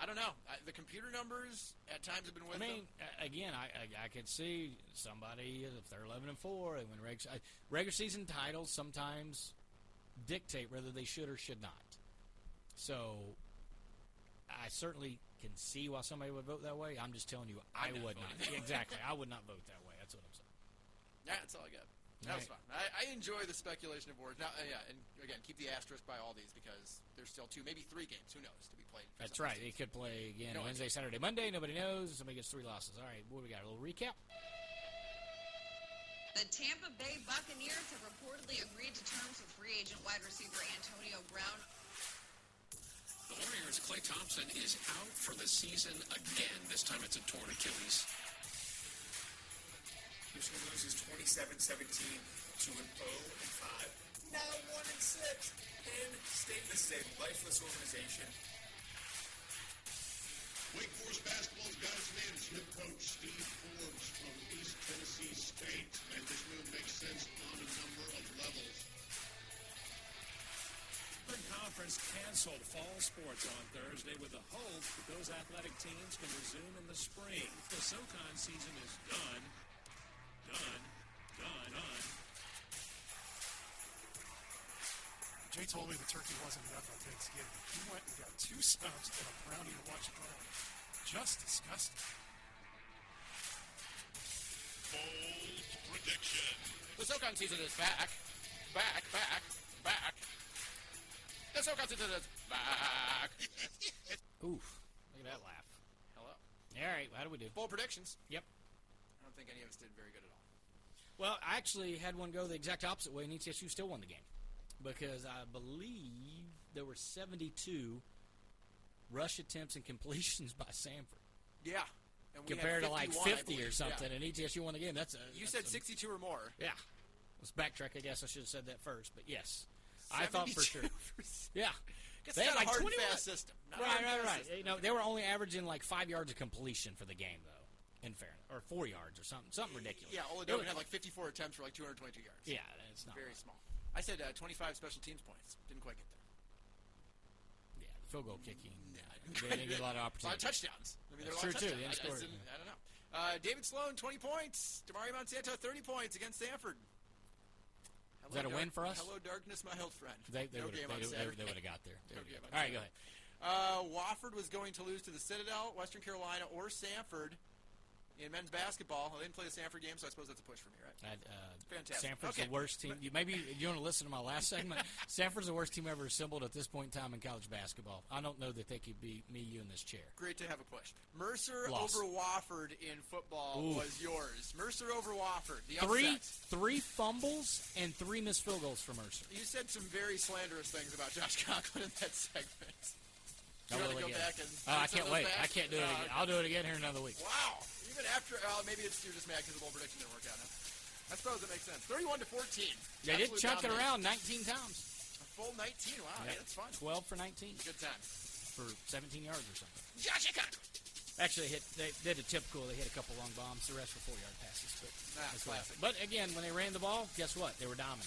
I don't know. I, the computer numbers at times have been with I mean, them. again, I, I I could see somebody if they're eleven and four, they win regular uh, I- regular season titles. Sometimes dictate whether they should or should not. So, I certainly can see why somebody would vote that way. I'm just telling you, I I'm would not. exactly, I would not vote that way. That's what I'm saying. Yeah, that's all I got. That was fun. I, I enjoy the speculation of awards. Now, uh, yeah, and again, keep the asterisk by all these because there's still two, maybe three games. Who knows to be played? for That's some of right. these They could play again No Wednesday, Saturday, Monday. Nobody knows. Somebody gets three losses. All right, what do we got? A little recap. The Tampa Bay Buccaneers have reportedly agreed to terms with free agent wide receiver Antonio Brown. The Warriors' Klay Thompson is out for the season again. This time it's a torn Achilles. Houston loses 27-17 to an 0 and 5. Now 1 and 6. And state this is a lifeless organization. Wake Forest basketball's got its man head coach Steve Forbes from East Tennessee State, and this move makes sense on a number of levels. Spring Conference canceled fall sports on Thursday with the hope that those athletic teams can resume in the spring. The SoCon season is done. Done. Done. Done. Jay told me the turkey wasn't enough on Thanksgiving. He went and got two subs and a brownie to watch it grow. Just disgusting. Bold prediction. The SoCon season is back, back, back, back. The SoCon season is back. Oof. Look at that laugh. Hello. All right, how do we do? Bold predictions. Yep. I don't think any of us did very good at all. Well, I actually had one go the exact opposite way, and ETSU still won the game because I believe there were 72 rush attempts and completions by Samford Yeah. And we had compared to like 50 or something, Yeah. and ETSU won the game. That's a You that's said a- 62 or more. Yeah. Let's backtrack. I guess I should have said that first, but yes, I thought for sure. Yeah. They had like hard 21. fast system. Not Right, right, right. system. You know, they were only averaging like five yards of completion for the game, though. In fairness, or four yards or something, something ridiculous. Yeah, It Oladokun had like 54 attempts for like 222 yards. Yeah, it's not very right. small. I said uh, 25 special teams points. Didn't quite get there. Yeah, the field goal kicking. They didn't get a lot of A lot of touchdowns. I mean, there were a lot of too. Touchdowns. I, I, didn't- yeah. I don't know. Uh, David Sloan, 20 points. Damari Monsanto, 30 points against Samford. Is that a win for us? Hello, darkness, my old friend. They, they no would have on they, they, would have got there. They No game got. All right, go ahead. Uh, Wofford was going to lose to the Citadel, Western Carolina, or Samford in men's basketball. I didn't play the Samford game, so I suppose that's a push for me, right? Uh, uh, Fantastic. Samford's Okay. the worst team. You, maybe you want to listen to my last segment. Samford's the worst team ever assembled at this point in time in college basketball. I don't know that they could beat me, you, in this chair. Great to have a push. Mercer Loss. over Wofford in football Ooh. was yours. Mercer over Wofford. The Three, upset. three fumbles and three missed field goals for Mercer. You said some very slanderous things about Josh Conklin in that segment. I You gotta go back and Oh, I can't wait. those I can't do it Uh, again. I'll do it again here in another week. Wow. Even after, uh, maybe it's you're just mad because the bowl prediction didn't work out. Huh? I suppose it makes sense. 31 to 14. They did chuck it around 19 times. A full 19. Wow, yeah, that's fun. 12 for 19 Good time. for 17 yards or something. Josh Conklin. Actually, hit they did a typical. They hit a couple long bombs. The rest were four yard passes. But Ah, that's classic. But again, when they ran the ball, guess what? They were dominant.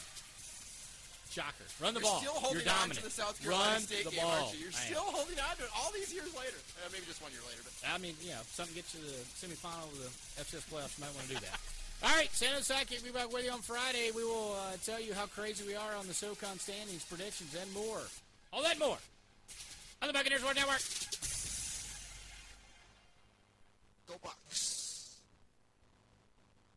Shocker. Run the You're ball. Still holding You're dominant. On to the South Carolina Run State the ball. You're still holding on to it all these years later. Uh, maybe just one year later. But I mean, yeah, if something gets you to the semifinal of the FCS playoffs, you might want to do that. all right, Santa Sackett, Sidekick will be back with you on Friday. We will uh, tell you how crazy we are on the SOCON standings, predictions, and more. All that more on the Buccaneers World Network. Go Bucs.